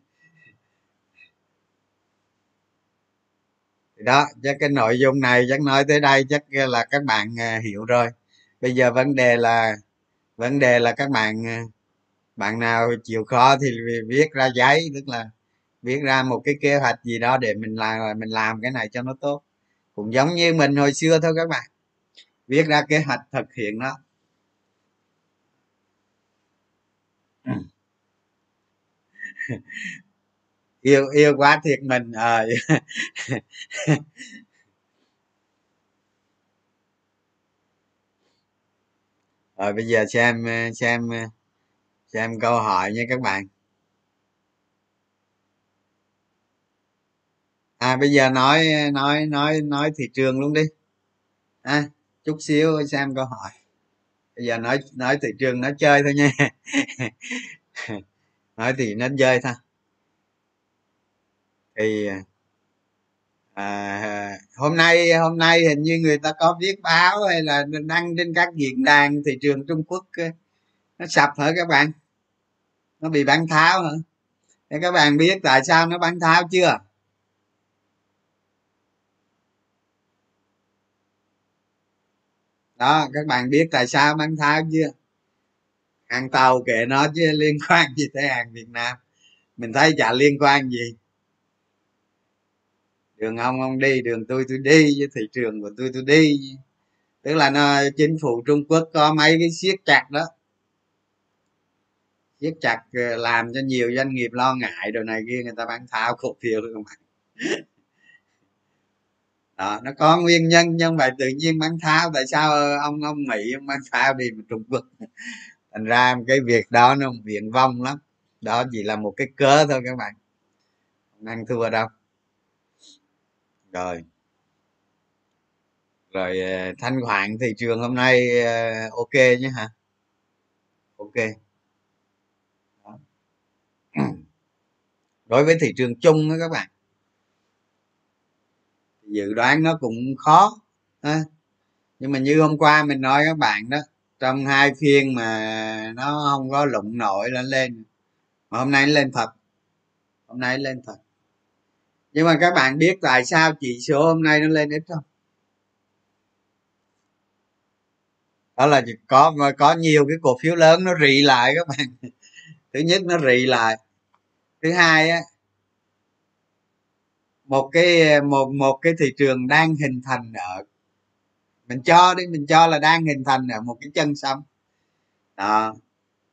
Đó, chắc cái nội dung này chắc nói tới đây, chắc là các bạn à, hiểu rồi. Bây giờ vấn đề là, vấn đề là các bạn à, bạn nào chịu khó thì viết ra giấy, tức là viết ra một cái kế hoạch gì đó để mình làm mình làm cái này cho nó tốt. Cũng giống như mình hồi xưa thôi các bạn. Viết ra kế hoạch thực hiện nó [laughs] yêu yêu quá thiệt mình à, [laughs] rồi bây giờ xem ờ, xem ờ, xem câu hỏi nha các bạn. À bây giờ nói nói nói nói thị trường luôn đi. À, chút xíu xem câu hỏi. Bây giờ nói nói thị trường nó chơi thôi nha. [laughs] nói thì nó chơi thôi. Thì à, hôm nay hôm nay hình như người ta có viết báo hay là đăng trên các diễn đàn thị trường trung quốc ờ, nó sập hả các bạn? Nó bị bán tháo hả? Thế các bạn biết tại sao nó bán tháo chưa? Đó các bạn biết tại sao bán tháo chưa? Hàng tàu kệ nó chứ liên quan gì tới hàng việt nam. Mình thấy chả liên quan gì. Đường ông ông đi, đường tôi tôi đi với thị trường của tôi tôi đi. Tức là nó, chính phủ trung quốc có mấy cái siết chặt đó. Siết chặt ờ, làm cho nhiều doanh nghiệp lo ngại đồ này kia, người ta bán tháo cổ phiếu không bạn [laughs] đó, nó có nguyên nhân nhưng mà tự nhiên bán tháo, tại sao ờ, ông ông mỹ ông bán tháo đi mà trung quốc? Thành ra cái việc đó nó viện vong lắm. Đó chỉ là một cái cớ thôi các bạn. Không ăn thua đâu. Rồi. Rồi ờ, thanh khoản thị trường hôm nay ờ, ok nhé hả? Ok. Đó. [clears throat] đối với thị trường chung đó các bạn. Dự đoán nó cũng khó, ha. nhưng mà như hôm qua mình nói các bạn đó trong hai phiên mà nó không có lụng nổi lên lên. Mà hôm nay nó lên thật hôm nay lên thật nhưng mà các bạn biết tại sao chỉ số hôm nay nó lên ít không? Đó là có có nhiều cái cổ phiếu lớn nó rị lại các bạn. [laughs] Thứ nhất nó rị lại. Thứ hai á, một cái, một một cái thị trường đang hình thành ở mình cho đi, mình cho là đang hình thành ở một cái chân sông. Đó,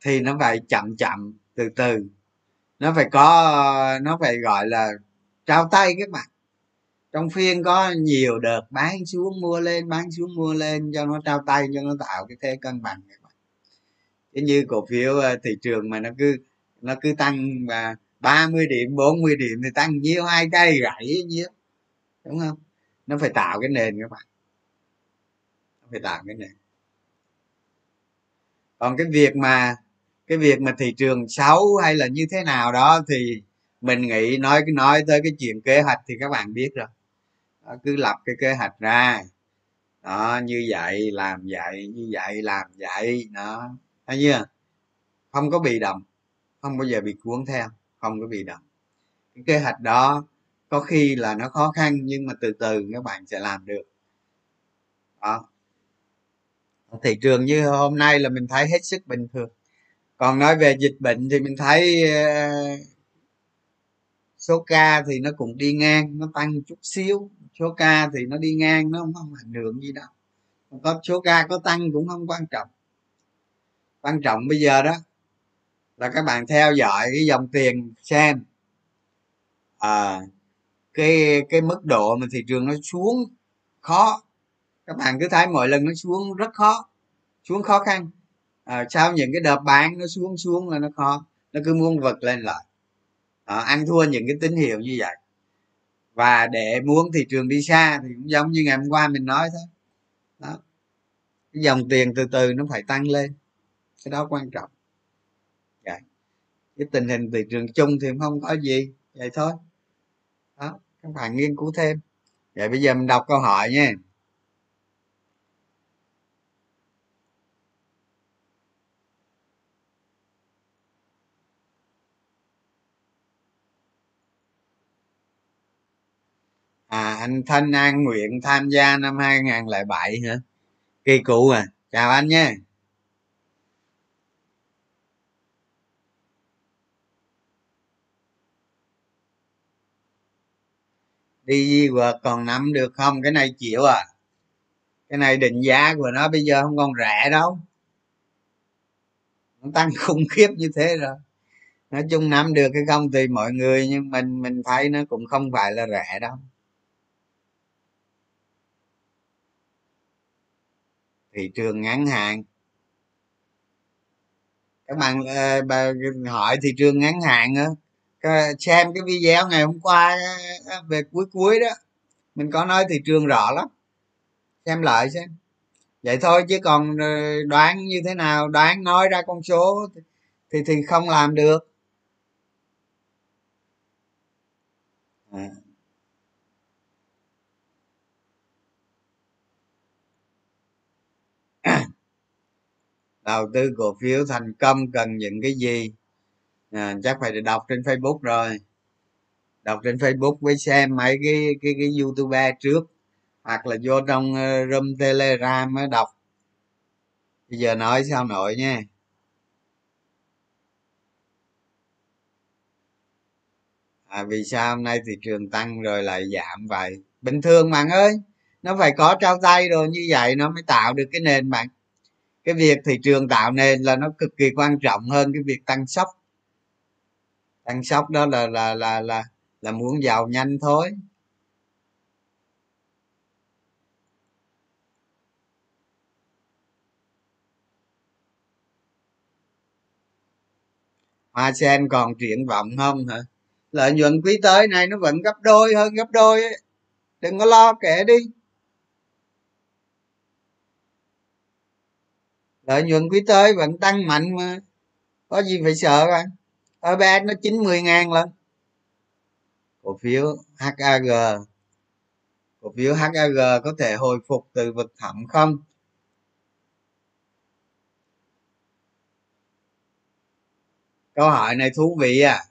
thì nó phải chậm chậm, từ từ. Nó phải có, nó phải gọi là trao tay các bạn. Trong phiên có nhiều đợt bán xuống mua lên, bán xuống mua lên, cho nó trao tay, cho nó tạo cái thế cân bằng các bạn. Chứ như cổ phiếu ờ, thị trường mà nó cứ nó cứ tăng và 30 điểm 40 điểm thì tăng nhiêu, hai cây gãy nhiêu, đúng không? Nó phải tạo cái nền các bạn phải tạo cái này. còn cái việc mà cái việc mà thị trường xấu hay là như thế nào đó thì mình nghĩ nói nói tới cái chuyện kế hoạch thì các bạn biết rồi. Đó, cứ lập cái kế hoạch ra. Đó như vậy làm vậy như vậy làm vậy đó. Thấy chưa? Không có bị động không bao giờ bị cuốn theo không có bị động. Cái kế hoạch đó có khi là nó khó khăn nhưng mà từ từ các bạn sẽ làm được. Đó thị trường như hôm nay là mình thấy hết sức bình thường. Còn nói về dịch bệnh thì mình thấy ờ, số ca thì nó cũng đi ngang nó tăng chút xíu. Số ca thì nó đi ngang nó không, không ảnh hưởng gì đâu. Có số ca có tăng cũng không quan trọng. Quan trọng bây giờ đó là các bạn theo dõi cái dòng tiền xem. À, cái cái mức độ mà thị trường nó xuống khó các bạn cứ thấy mỗi lần nó xuống rất khó xuống khó khăn. À, sau những cái đợt bán nó xuống xuống là nó khó nó cứ muốn vật lên lại. À, ăn thua những cái tín hiệu như vậy. Và để muốn thị trường đi xa thì cũng giống như ngày hôm qua mình nói thôi. Đó. Cái dòng tiền từ từ nó phải tăng lên. Cái đó quan trọng. Vậy cái tình hình thị trường chung thì không có gì vậy thôi. Đó các bạn nghiên cứu thêm. Vậy bây giờ mình đọc câu hỏi nha. À anh thanh an nguyện tham gia năm 2007 hả? Kỳ cụ à. Chào anh nhé đi di quật còn nắm được không? Cái này chịu à. Cái này định giá của nó bây giờ không còn rẻ đâu. Nó tăng khủng khiếp như thế rồi. Nói chung nắm được cái không tùy mọi người, nhưng mình mình thấy nó cũng không phải là rẻ đâu. Thị trường ngắn hạn. Các bạn ờ, bà hỏi thị trường ngắn hạn á xem cái video ngày hôm qua ờ, ờ, về cuối cuối đó, mình có nói thị trường rõ lắm. Xem lại xem. Vậy thôi chứ còn đoán như thế nào? Đoán nói ra con số thì thì không làm được. À. đầu tư cổ phiếu thành công cần những cái gì? À, chắc phải đọc trên facebook rồi. Đọc trên facebook với xem mấy cái cái cái youtube trước hoặc là vô trong ờ, room telegram mới đọc. Bây giờ nói sao nội nha. À, vì sao hôm nay thị trường tăng rồi lại giảm vậy? Bình thường bạn ơi nó phải có trao tay rồi như vậy nó mới tạo được cái nền bạn cái việc thị trường tạo nền là nó cực kỳ quan trọng hơn cái việc tăng sốc. Tăng sốc đó là là là là là muốn giàu nhanh thôi. Hoa sen còn triển vọng không hả? Lợi nhuận quý tới này nó vẫn gấp đôi hơn gấp đôi ấy. đừng có lo kể đi. Lợi nhuận quý tới vẫn tăng mạnh mà. Có gì phải sợ bạn ba nó chín mươi ngàn lần. Cổ phiếu HAG cổ phiếu HAG có thể hồi phục từ vực thẳm không? Câu hỏi này thú vị à.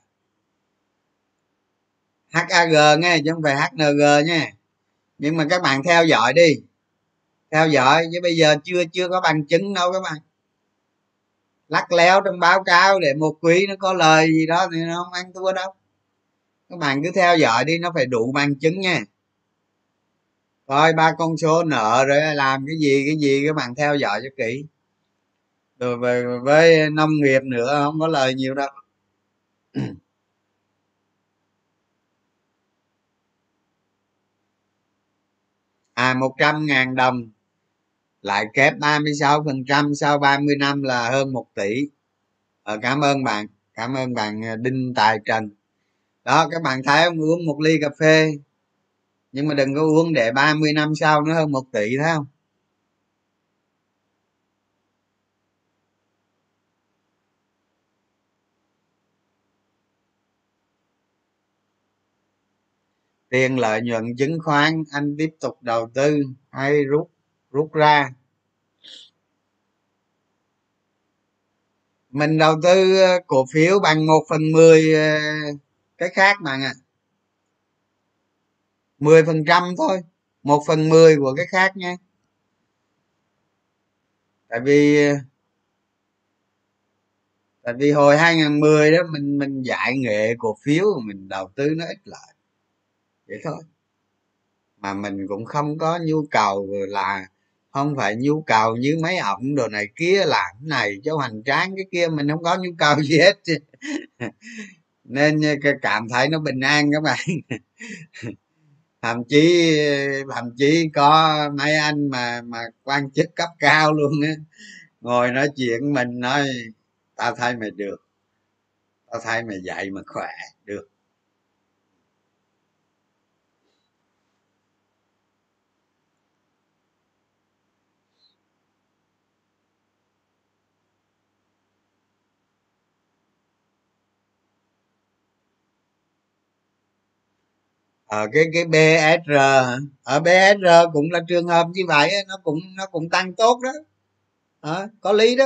HAG nghe chứ không phải HNG nha. Nhưng mà các bạn theo dõi đi theo dõi, chứ bây giờ chưa chưa có bằng chứng đâu các bạn. Lắc léo trong báo cáo để một quý nó có lời gì đó thì nó không ăn thua đâu. Các bạn cứ theo dõi đi, nó phải đủ bằng chứng nha. Coi ba con số nợ rồi làm cái gì cái gì các bạn theo dõi cho kỹ. Rồi về, với nông nghiệp nữa không có lời nhiều đâu. [clears throat] À một trăm ngàn đồng lại kép 36 phần trăm sau 30 năm là hơn một tỷ. Ờ, cảm ơn bạn. Cảm ơn bạn ờ, đinh tài trần. Đó các bạn thấy không? Uống một ly cà phê. Nhưng mà đừng có uống để 30 năm sau nó hơn một tỷ thấy không? Tiền lợi nhuận chứng khoán anh tiếp tục đầu tư hay rút? Rút ra. Mình đầu tư ờ, cổ phiếu bằng một phần mười ờ, cái khác bạn ạ. À. mười phần trăm thôi một phần mười của cái khác nha. Tại vì ờ, tại vì hồi 2010 đó mình mình dạy nghệ cổ phiếu mình đầu tư nó ít lợi vậy thôi. Mà mình cũng không có nhu cầu là không phải nhu cầu như mấy ổng đồ này kia làm cái này cho hoành tráng cái kia, mình không có nhu cầu gì hết. [laughs] Nên ờ, cảm thấy nó bình an các bạn. [laughs] Thậm chí thậm chí có mấy anh mà mà quan chức cấp cao luôn á, ngồi nói chuyện mình nói, tao thấy mày được, tao thấy mày dạy mà khỏe. À, cái cái BSR ở ờ, BSR cũng là trường hợp như vậy nó cũng nó cũng tăng tốt đó. À, có lý đó.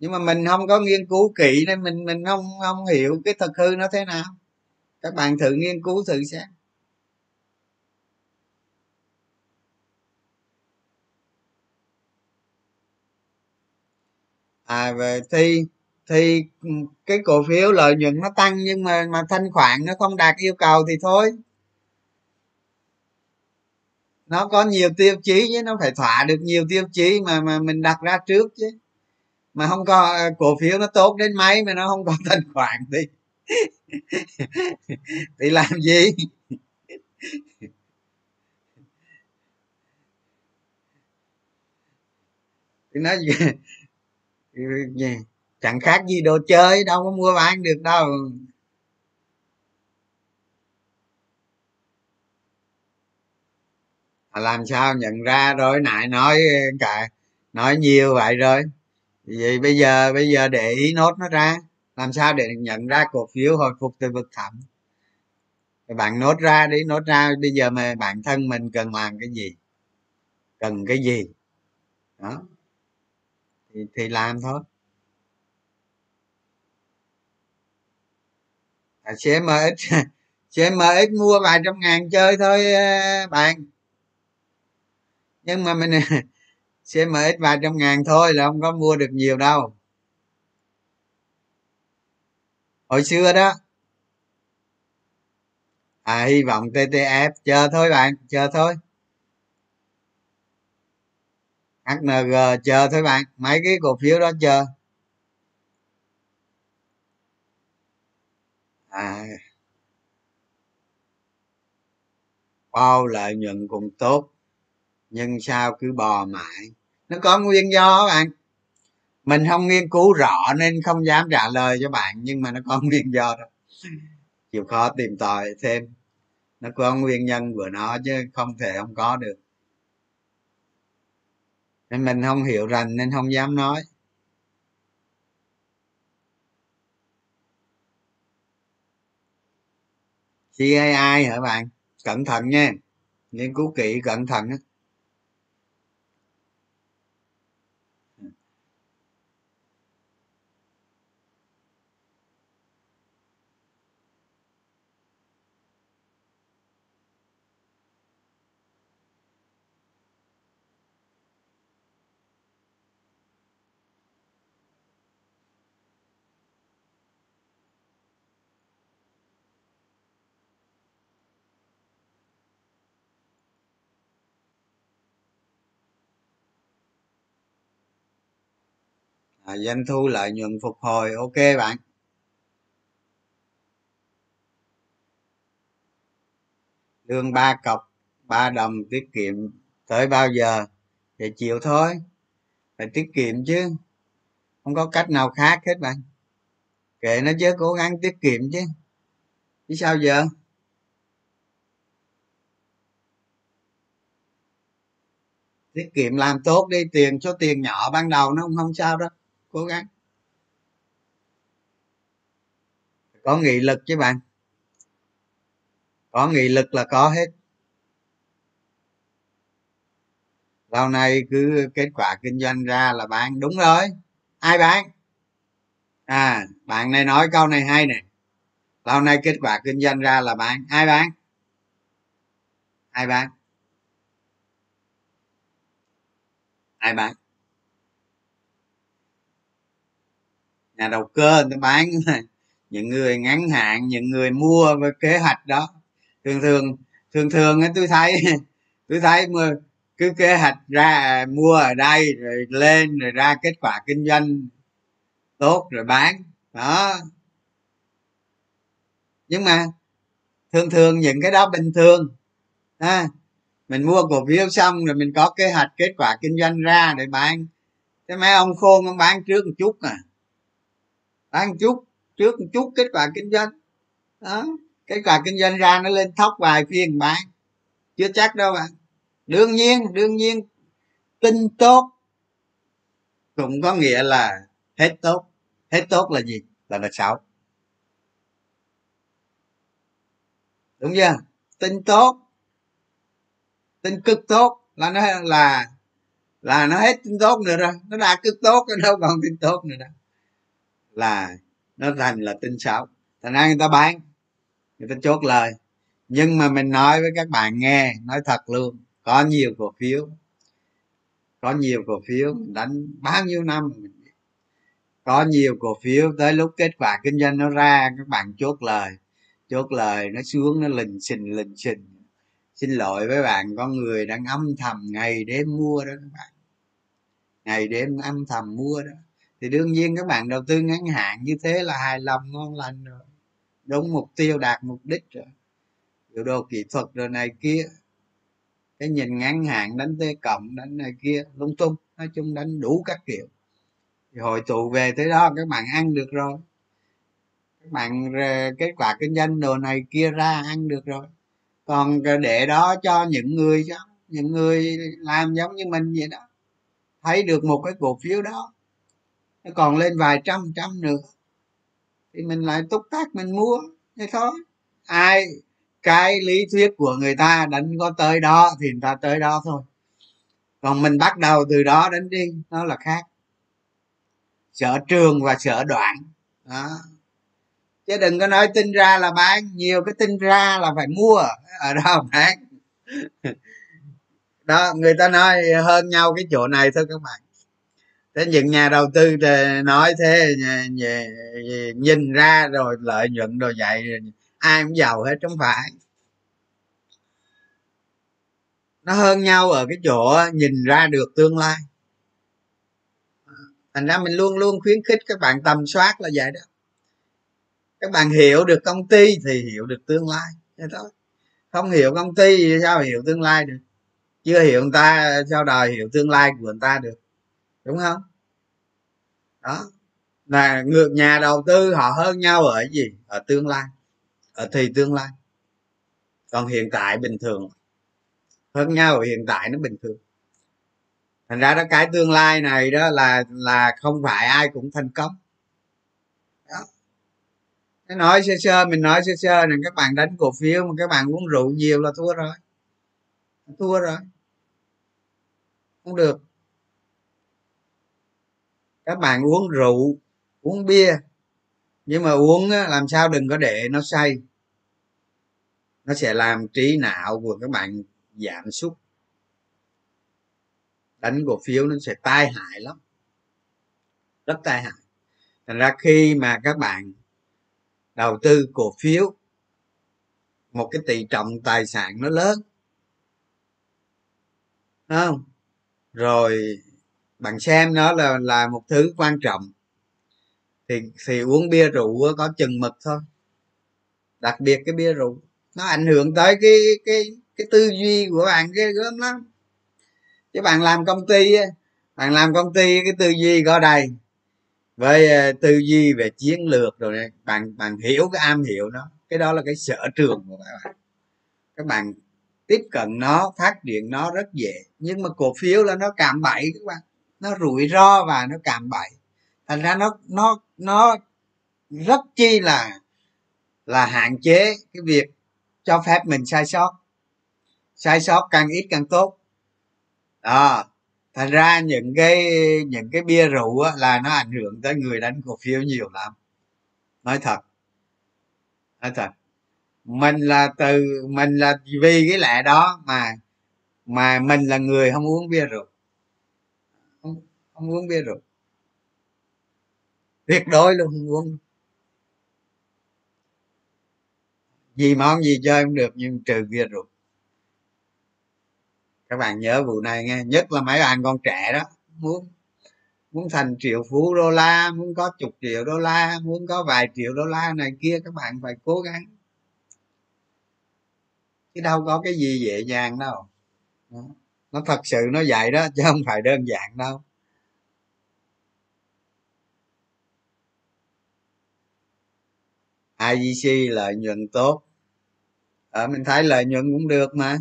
Nhưng mà mình không có nghiên cứu kỹ nên mình mình không không hiểu cái thực hư nó thế nào. Các bạn thử nghiên cứu thử xem. À về thi thì ừ, cái cổ phiếu lợi nhuận nó tăng nhưng mà mà thanh khoản nó không đạt yêu cầu thì thôi. Nó có nhiều tiêu chí chứ, nó phải thỏa được nhiều tiêu chí mà mà mình đặt ra trước chứ. Mà không có ờ, cổ phiếu nó tốt đến mấy mà nó không có [laughs] thanh khoản thì thì làm gì? Thì nó gì? [laughs] chẳng khác gì đồ chơi đâu có mua bán được đâu. Làm sao nhận ra rồi nãy nói cả nói nhiều vậy rồi. Vậy bây giờ bây giờ để ý nốt nó ra. Làm sao để nhận ra cổ phiếu hồi phục từ vực thẳm? Bạn nốt ra đi nốt ra. Bây giờ mà bản thân mình cần làm cái gì? Cần cái gì? Đó. Thì, thì làm thôi. À, cmx cmx [laughs] mua vài trăm ngàn chơi thôi ờ, bạn. Nhưng mà mình [laughs] cmx vài trăm ngàn thôi là không có mua được nhiều đâu. Hồi xưa đó. À hy vọng ttf chờ thôi bạn, chờ thôi. Hng chờ thôi bạn, mấy cái cổ phiếu đó chờ. À. Bao lợi nhuận cũng tốt, nhưng sao cứ bò mãi? Nó có nguyên do bạn. Mình không nghiên cứu rõ nên không dám trả lời cho bạn, nhưng mà nó có [laughs] nguyên do đó. Chịu khó tìm tòi thêm. Nó có nguyên nhân của nó chứ không thể không có được. Nên mình không hiểu rành nên không dám nói. CAI hả bạn? Cẩn thận nha. Nghiên cứu kỹ cẩn thận à, doanh thu lợi nhuận phục hồi ok bạn. Lương ba cọc ba đồng tiết kiệm tới bao giờ? Thì chịu thôi phải tiết kiệm chứ. Không có cách nào khác hết bạn. Kệ nó chứ cố gắng tiết kiệm chứ. Chứ sao giờ? Tiết kiệm làm tốt đi tiền số tiền nhỏ ban đầu nó không không sao đâu cố gắng. Có nghị lực chứ bạn. Có nghị lực là có hết. Lâu nay cứ kết quả kinh doanh ra là bạn đúng rồi. Ai bán à bạn này nói câu này hay nè. Lâu nay kết quả kinh doanh ra là bạn. Ai bán ai bán ai bán nhà đầu cơ người ta bán [laughs] những người ngắn hạn những người mua với kế hoạch đó. Thường thường thường thường tôi thấy [laughs] tôi thấy mà cứ kế hoạch ra à, mua ở đây rồi lên rồi ra kết quả kinh doanh tốt rồi bán. Đó. Nhưng mà thường thường những cái đó bình thường. À, mình mua cổ phiếu xong rồi mình có kế hoạch kết quả kinh doanh ra để bán. Thế mấy ông khôn ông bán trước một chút à ăn chút, trước một chút, kết quả kinh doanh. Đó, kết quả kinh doanh ra nó lên thóc vài phiên bán. Chưa chắc đâu bạn. Đương nhiên đương nhiên, tin tốt cũng có nghĩa là hết tốt. Hết tốt là gì? Là là xấu. Đúng chưa? Tin tốt, tin cực tốt là nó là là nó hết tin tốt nữa rồi. Nó đã cực tốt nó đâu còn tin tốt nữa đâu là nó thành là tin xấu thành ra người ta bán, người ta chốt lời. Nhưng mà mình nói với các bạn nghe, nói thật luôn, có nhiều cổ phiếu, có nhiều cổ phiếu đánh bao nhiêu năm có nhiều cổ phiếu tới lúc kết quả kinh doanh nó ra, các bạn chốt lời chốt lời, nó xuống, nó lình xình lình xình. Xin lỗi với bạn, có người đang âm thầm ngày đêm mua đó các bạn. Ngày đêm âm thầm mua đó thì đương nhiên các bạn đầu tư ngắn hạn như thế là hài lòng ngon lành rồi. Đúng mục tiêu, đạt mục đích rồi. Biểu đồ kỹ thuật rồi này kia. Cái nhìn ngắn hạn đánh t cộng, đánh này kia, lung tung. Nói chung đánh đủ các kiểu. Thì hội tụ về tới đó, các bạn ăn được rồi. Các bạn kết quả kinh doanh đồ này kia ra, ăn được rồi. Còn để đó cho những người cho những người làm giống như mình vậy đó. Thấy được một cái cổ phiếu đó nó còn lên vài trăm trăm nữa. Thì mình lại túc tác, mình mua. Thế thôi. Ai, cái lý thuyết của người ta đánh có tới đó thì người ta tới đó thôi. Còn mình bắt đầu từ đó đến đi, nó là khác. Sở trường và sở đoạn. Đó. Chứ đừng có nói tin ra là bán. Nhiều cái tin ra là phải mua. Ở đâu [laughs] bán. Đó, người ta nói hơn nhau cái chỗ này thôi các bạn thế những nhà đầu tư nói thế nhìn ra rồi lợi nhuận rồi vậy, ai cũng giàu hết không phải. Nó hơn nhau ở cái chỗ nhìn ra được tương lai. Thành ra mình luôn luôn khuyến khích các bạn tầm soát là vậy đó. Các bạn hiểu được công ty thì hiểu được tương lai, thế thôi. Không hiểu công ty thì sao hiểu tương lai được? Chưa hiểu người ta sao đòi hiểu tương lai của người ta được, đúng không? Đó. Là ngược nhà đầu tư họ hơn nhau ở gì? Ở tương lai. Ở thì tương lai. Còn hiện tại bình thường. Hơn nhau ở hiện tại nó bình thường. Thành ra đó, cái tương lai này đó là là không phải ai cũng thành công. Đó. nói sơ sơ, mình nói sơ sơ là các bạn đánh cổ phiếu mà các bạn uống rượu nhiều là thua rồi. Thua rồi. Không được các bạn uống rượu, uống bia. Nhưng mà uống làm sao đừng có để nó say. Nó sẽ làm trí não của các bạn giảm sút. Đánh cổ phiếu nó sẽ tai hại lắm. Rất tai hại. Thành ra khi mà các bạn đầu tư cổ phiếu, một cái tỷ trọng tài sản nó lớn không? Rồi bạn xem nó là là một thứ quan trọng. Thì thì uống bia rượu có chừng mực thôi. Đặc biệt cái bia rượu, nó ảnh hưởng tới cái cái cái tư duy của bạn ghê gớm lắm. Chứ bạn làm công ty bạn làm công ty cái tư duy có đây, với ờ, tư duy về chiến lược rồi này, bạn bạn hiểu cái am hiểu nó, cái đó là cái sở trường của các bạn. Các bạn tiếp cận nó, phát triển nó rất dễ, nhưng mà cổ phiếu là nó cạm bẫy các bạn nó rủi ro và nó cạm bẫy. Thành ra nó nó nó rất chi là là hạn chế cái việc cho phép mình sai sót. Sai sót càng ít càng tốt. Đó. Thành ra những cái những cái bia rượu á, là nó ảnh hưởng tới người đánh cổ phiếu nhiều lắm. Nói thật. Nói thật. Mình là từ mình là vì cái lẽ đó mà mà mình là người không uống bia rượu không, uống bia rượu. Tuyệt đối luôn không uống. Gì món gì chơi cũng được nhưng trừ bia rượu. Các bạn nhớ vụ này nghe nhất là mấy bạn con trẻ đó. Muốn muốn thành triệu phú đô la muốn có chục triệu đô la muốn có vài triệu đô la này kia các bạn phải cố gắng. Chứ đâu có cái gì dễ dàng đâu. Nó thật sự nó vậy đó chứ không phải đơn giản đâu. IGC lợi nhuận tốt. Ở mình thấy lợi nhuận cũng được mà.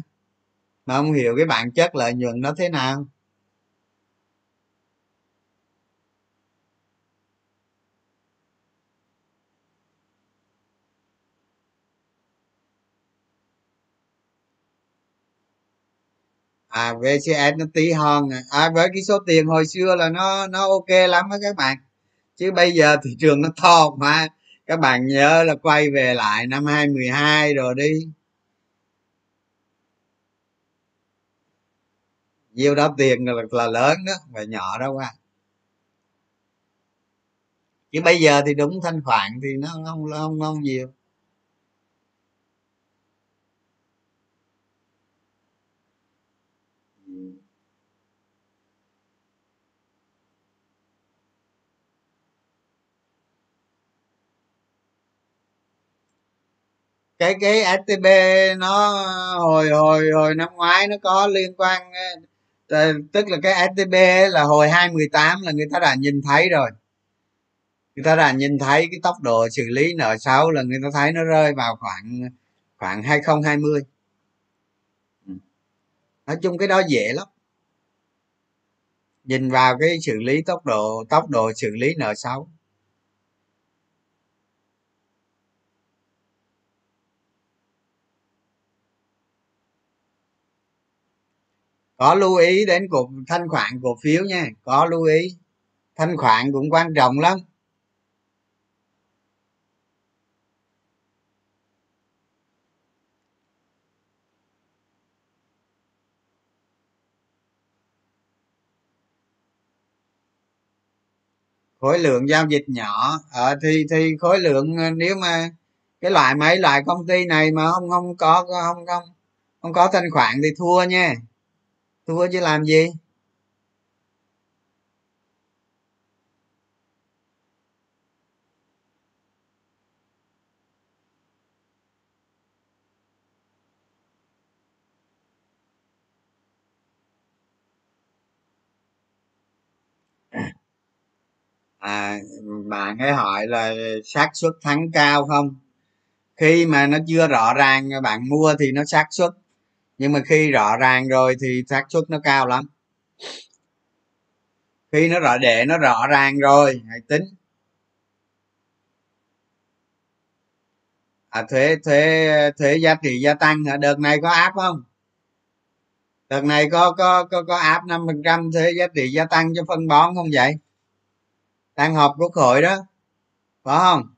Mà không hiểu cái bản chất lợi nhuận nó thế nào. À vcs nó tí hon à. à với cái số tiền hồi xưa là nó nó ok lắm á các bạn. Chứ bây giờ thị trường nó to mà các bạn nhớ là quay về lại năm 2012 rồi đi. Nhiêu đó tiền là, là lớn đó và nhỏ đó qua chứ bây giờ thì đúng thanh khoản thì nó không không không nhiều. Cái cái stb nó hồi hồi hồi năm ngoái nó có liên quan ờ, ờ, tức là cái stb là hồi 2018 là người ta đã nhìn thấy rồi. Người ta đã nhìn thấy cái tốc độ xử lý nợ xấu là người ta thấy nó rơi vào khoảng khoảng 2020 nói chung cái đó dễ lắm. Nhìn vào cái xử lý tốc độ tốc độ xử lý nợ xấu. Có lưu ý đến cổ thanh khoản cổ phiếu nha. Có lưu ý. Thanh khoản cũng quan trọng lắm. Khối lượng giao dịch nhỏ. Ở ờ, thì thì khối lượng ờ, nếu mà cái loại mấy loại công ty này mà không không có không không không có thanh khoản thì thua nha thua chứ làm gì? À bạn ấy hỏi là xác suất thắng cao không? Khi mà nó chưa rõ ràng, bạn mua thì nó xác suất nhưng mà khi rõ ràng rồi thì xác suất nó cao lắm. Khi nó rõ, để nó rõ ràng rồi, hãy tính. À thuế thuế thuế giá trị gia tăng hả? Đợt này có áp không? Đợt này có có có có áp năm phần trăm thuế giá trị gia tăng cho phân bón không vậy? Đang họp quốc hội đó. Có không?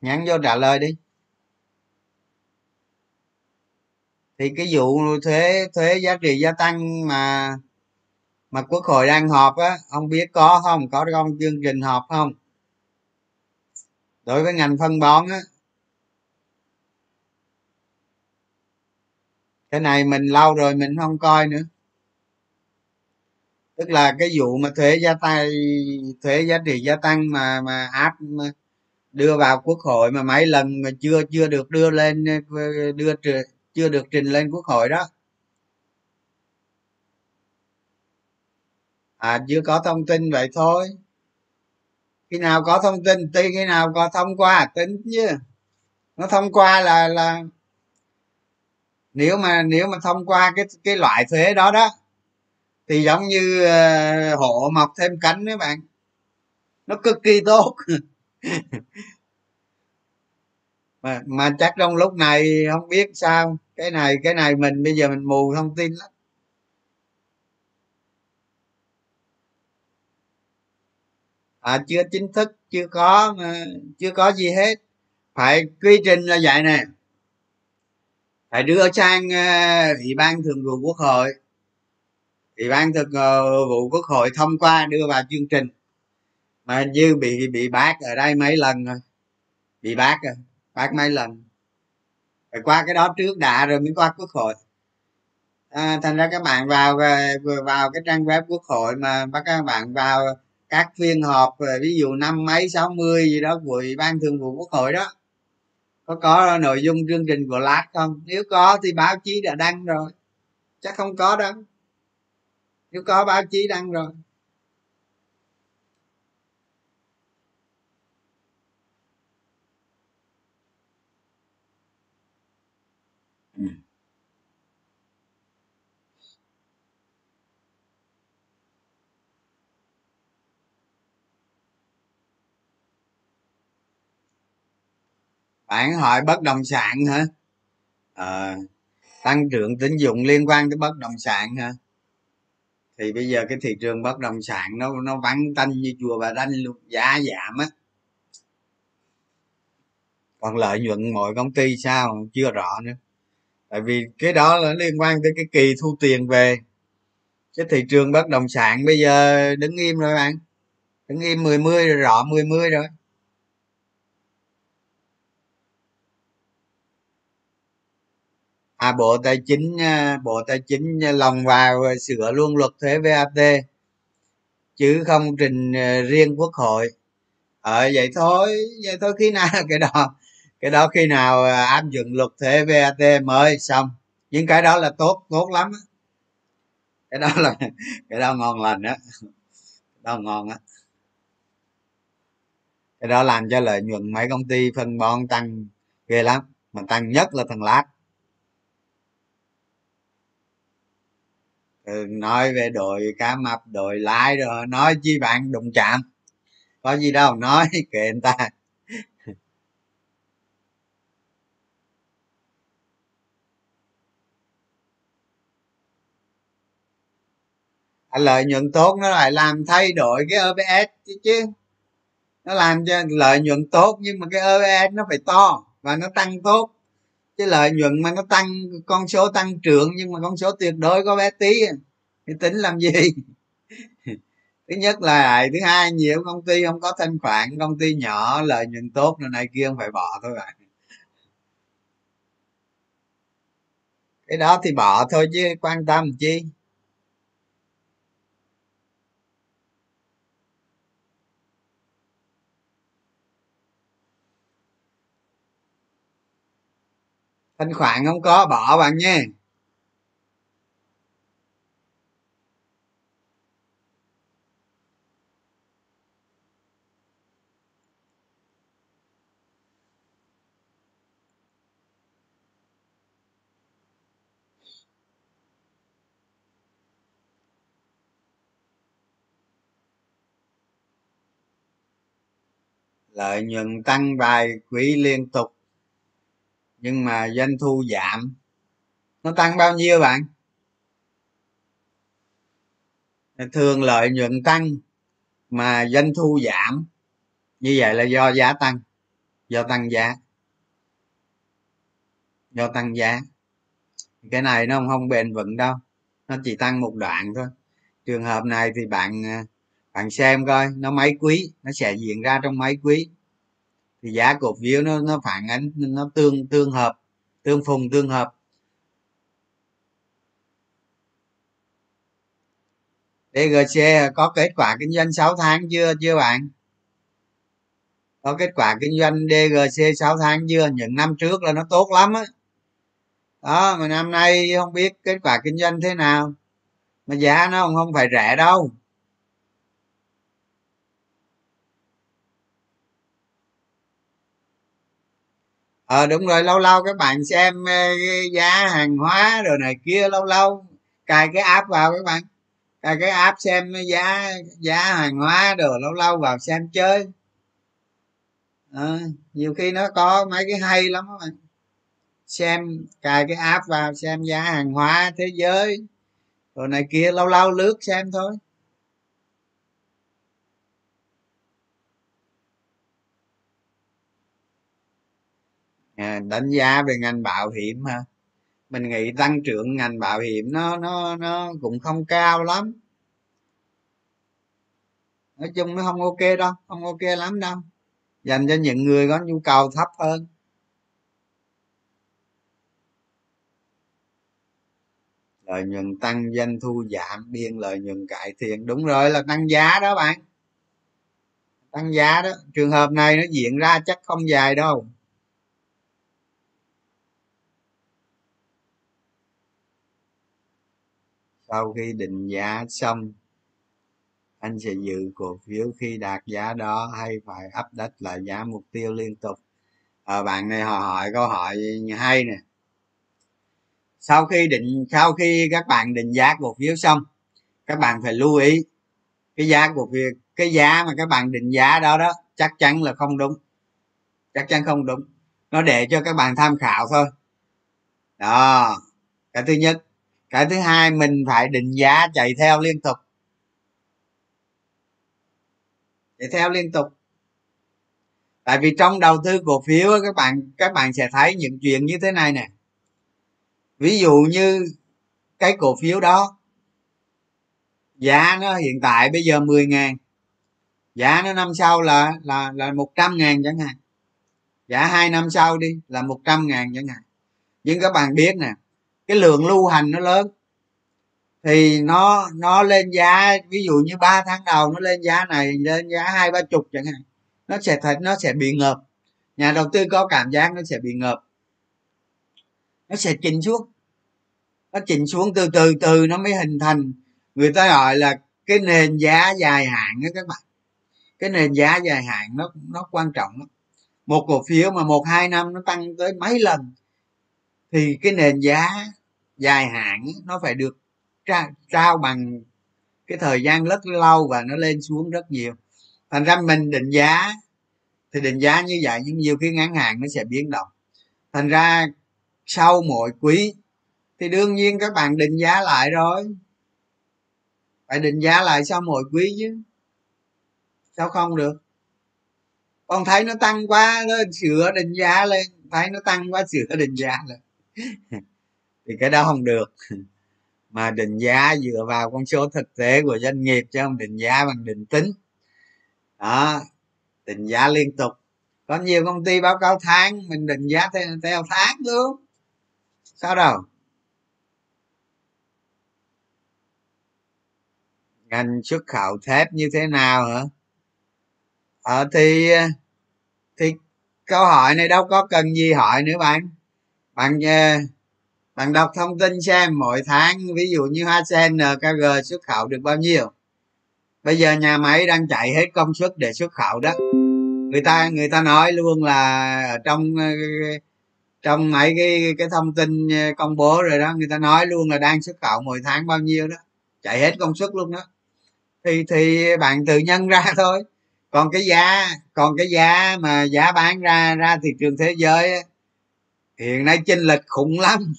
Nhắn vô trả lời đi. Thì cái vụ thuế thuế giá trị gia tăng mà mà quốc hội đang họp á không biết có không? Có không chương trình họp không? Đối với ngành phân bón á. Cái này mình lâu rồi mình không coi nữa. Tức là cái vụ mà thuế gia tăng thuế giá trị gia tăng mà mà áp đưa vào quốc hội mà mấy lần mà chưa chưa được đưa lên, đưa chưa được trình lên quốc hội đó. À chưa có thông tin vậy thôi. Khi nào có thông tin tuy khi nào có thông qua tính chứ. Nó thông qua là là nếu mà nếu mà thông qua cái cái loại thuế đó đó thì giống như uh, hộ mọc thêm cánh đấy bạn. Nó cực kỳ tốt. [laughs] Mà mà chắc trong lúc này không biết sao cái này cái này mình, bây giờ mình mù thông tin lắm. À chưa chính thức, chưa có ờ, chưa có gì hết. Phải quy trình là vậy nè. Phải đưa sang ờ, ủy ban thường vụ quốc hội. Ủy ban thường ờ, vụ quốc hội thông qua đưa vào chương trình. Mà như bị bị bác ở đây mấy lần rồi. Bị bác rồi, bác mấy lần phải qua cái đó trước đã rồi mới qua quốc hội. À, thành ra các bạn vào vào cái trang web quốc hội mà bắt các bạn vào các phiên họp ví dụ năm mấy sáu mươi gì đó của ủy ban thường vụ quốc hội đó. Có có nội dung chương trình của lát không? Nếu có thì báo chí đã đăng rồi. Chắc không có đâu. Nếu có báo chí đăng rồi. Bạn hỏi bất động sản hả? À, tăng trưởng tín dụng liên quan tới bất động sản hả? Thì bây giờ cái thị trường bất động sản nó nó vắng tanh như chùa bà đanh luôn giá giảm á. Còn lợi nhuận mọi công ty sao? Chưa rõ nữa. Tại vì cái đó là liên quan tới cái kỳ thu tiền về. Cái thị trường bất động sản bây giờ đứng im rồi bạn. Đứng im mười mươi rồi rõ mười mươi rồi. À bộ tài chính à, bộ tài chính lòng vào sửa luôn luật thuế vat chứ không trình à, riêng quốc hội. Ở à, vậy thôi vậy thôi khi nào [laughs] cái đó cái đó khi nào à, áp dụng luật thuế vat mới xong. Những cái đó là tốt tốt lắm cái đó là [laughs] cái đó ngon lành á. Đó ngon á. Cái đó làm cho lợi nhuận mấy công ty phân bón tăng ghê lắm mà tăng nhất là thằng lát. Ừ, nói về đội cá mập đội lái rồi nói chi bạn đụng chạm. Có gì đâu nói [laughs] kệ người ta. À, lợi nhuận tốt nó lại làm thay đổi cái OBS chứ, chứ. Nó làm cho lợi nhuận tốt nhưng mà cái OBS nó phải to và nó tăng tốt cái lợi nhuận mà nó tăng con số tăng trưởng nhưng mà con số tuyệt đối có bé tí. Thì tính làm gì? [laughs] Thứ nhất là thứ hai nhiều công ty không có thanh khoản công ty nhỏ lợi nhuận tốt này, này kia không phải bỏ thôi bạn. Cái đó thì bỏ thôi chứ quan tâm chi? Thanh khoản không có bỏ bạn nha. Lợi nhuận tăng vài quý liên tục nhưng mà doanh thu giảm. Nó tăng bao nhiêu bạn? Thường lợi nhuận tăng mà doanh thu giảm. Như vậy là do giá tăng, do tăng giá, do tăng giá. Cái này nó không bền vững đâu, nó chỉ tăng một đoạn thôi. Trường hợp này thì bạn à, bạn xem coi, nó mấy quý, nó sẽ diễn ra trong mấy quý thì giá cổ phiếu nó nó phản ánh, nó tương tương hợp, tương phùng, tương hợp. Dgc có kết quả kinh doanh 6 tháng chưa chưa bạn? Có kết quả kinh doanh dgc 6 tháng chưa? Những năm trước là nó tốt lắm á. Đó, mà năm nay không biết kết quả kinh doanh thế nào. Mà giá nó không phải rẻ đâu. Ờ đúng rồi lâu lâu các bạn xem giá hàng hóa rồi này kia lâu lâu. Cài cái app vào các bạn. Cài cái app xem giá giá hàng hóa rồi lâu lâu vào xem chơi. À, nhiều khi nó có mấy cái hay lắm các bạn. Xem cài cái app vào xem giá hàng hóa thế giới rồi này kia lâu lâu lướt xem thôi. À, đánh giá về ngành bảo hiểm ha mình nghĩ tăng trưởng ngành bảo hiểm nó nó nó cũng không cao lắm. Nói chung nó không ok đâu, không ok lắm đâu. Dành cho những người có nhu cầu thấp hơn. Lợi nhuận tăng, doanh thu giảm, biên lợi nhuận cải thiện. Đúng rồi, là tăng giá đó bạn. Tăng giá đó. Trường hợp này nó diễn ra chắc không dài đâu. Sau khi định giá xong, anh sẽ giữ cổ phiếu khi đạt giá đó hay phải update lại giá mục tiêu liên tục. Ở bạn này họ hỏi câu hỏi hay nè. Sau khi định, sau khi các bạn định giá cổ phiếu xong, các bạn phải lưu ý, cái giá cổ phiếu, cái giá mà các bạn định giá đó đó, chắc chắn là không đúng. Chắc chắn không đúng. Nó để cho các bạn tham khảo thôi. Đó, cái thứ nhất cái thứ hai, mình phải định giá chạy theo liên tục. Chạy theo liên tục. Tại vì trong đầu tư cổ phiếu các bạn các bạn sẽ thấy những chuyện như thế này nè. Ví dụ như cái cổ phiếu đó, giá nó hiện tại bây giờ 10 ngàn, giá nó năm sau là là là một trăm ngàn chẳng hạn. Giá hai năm sau đi là một trăm ngàn chẳng hạn. Nhưng các bạn biết nè cái lượng lưu hành nó lớn. Thì nó nó lên giá, ví dụ như 3 tháng đầu nó lên giá này, lên giá hai, ba chục chẳng hạn, nó sẽ thật nó sẽ bị ngợp. Nhà đầu tư có cảm giác nó sẽ bị ngợp. Nó sẽ chỉnh xuống. Nó chỉnh xuống từ từ từ nó mới hình thành. Người ta gọi là cái nền giá dài hạn đó các bạn. Cái nền giá dài hạn nó nó quan trọng lắm. Một cổ phiếu mà một, hai năm nó tăng tới mấy lần, thì cái nền giá dài hạn nó phải được tra, trao bằng cái thời gian rất lâu và nó lên xuống rất nhiều. Thành ra mình định giá thì định giá như vậy nhưng nhiều khi ngắn hạn nó sẽ biến động. Thành ra sau mỗi quý thì đương nhiên các bạn định giá lại rồi. Phải định giá lại sau mỗi quý chứ. Sao không được? Con thấy nó tăng quá nó sửa định giá lên. Thấy nó tăng quá sửa định giá lên. [laughs] thì cái đó không được. [laughs] Mà định giá dựa vào con số thực tế của doanh nghiệp chứ không định giá bằng định tính. Đó định giá liên tục. Có nhiều công ty báo cáo tháng mình định giá theo, theo tháng luôn. Sao đâu? Ngành xuất khẩu thép như thế nào hả? Ờ thì thì câu hỏi này đâu có cần gì hỏi nữa bạn. Bạn ờ, bạn đọc thông tin xem, mỗi tháng, ví dụ như hoa sen nkg xuất khẩu được bao nhiêu? Bây giờ nhà máy đang chạy hết công suất để xuất khẩu đó. Người ta người ta nói luôn là ở trong ờ, trong mấy cái cái thông tin ờ, công bố rồi đó, người ta nói luôn là đang xuất khẩu mỗi tháng bao nhiêu đó. Chạy hết công suất luôn đó. Thì thì bạn tự nhân ra [laughs] thôi. Còn cái giá, còn cái giá mà giá bán ra ra thị trường thế giới hiện nay chênh lệch khủng lắm.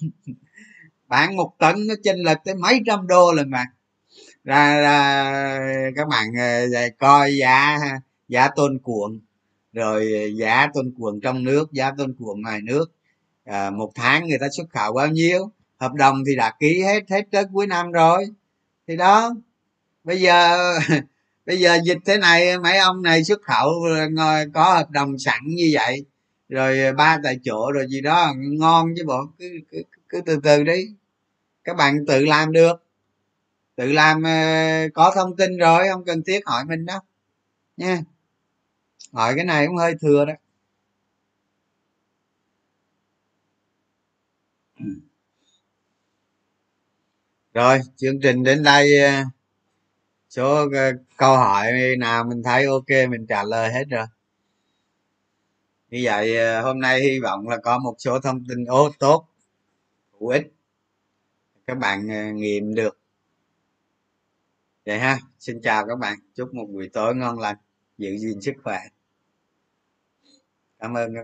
Bán một tấn nó chênh lệch tới mấy trăm đô lần mà. Ra, ra các bạn ờ, dạ, coi giá giá tôn cuộn. Rồi giá tôn cuộn trong nước giá tôn cuộn ngoài nước. À, một tháng người ta xuất khẩu bao nhiêu? Hợp đồng thì đã ký hết hết tới cuối năm rồi. Thì đó bây giờ [laughs] bây giờ dịch thế này mấy ông này xuất khẩu ờ, có hợp đồng sẵn như vậy rồi à, ba tại chỗ rồi gì đó ngon chứ bộ cứ, cứ, cứ từ từ đi. Các bạn tự làm được. Tự làm à, có thông tin rồi không cần thiết hỏi mình đâu. Nha. Hỏi cái này cũng hơi thừa đó. [clears throat] Rồi chương trình đến đây à, số câu hỏi nào mình thấy ok mình trả lời hết rồi như vậy ờ, hôm nay hy vọng là có một số thông tin ô, tốt, hữu ích. Các bạn ờ, nghiệm được. Vậy ha, xin chào các bạn. Chúc một buổi tối ngon lành, giữ gìn sức khỏe. Cảm ơn các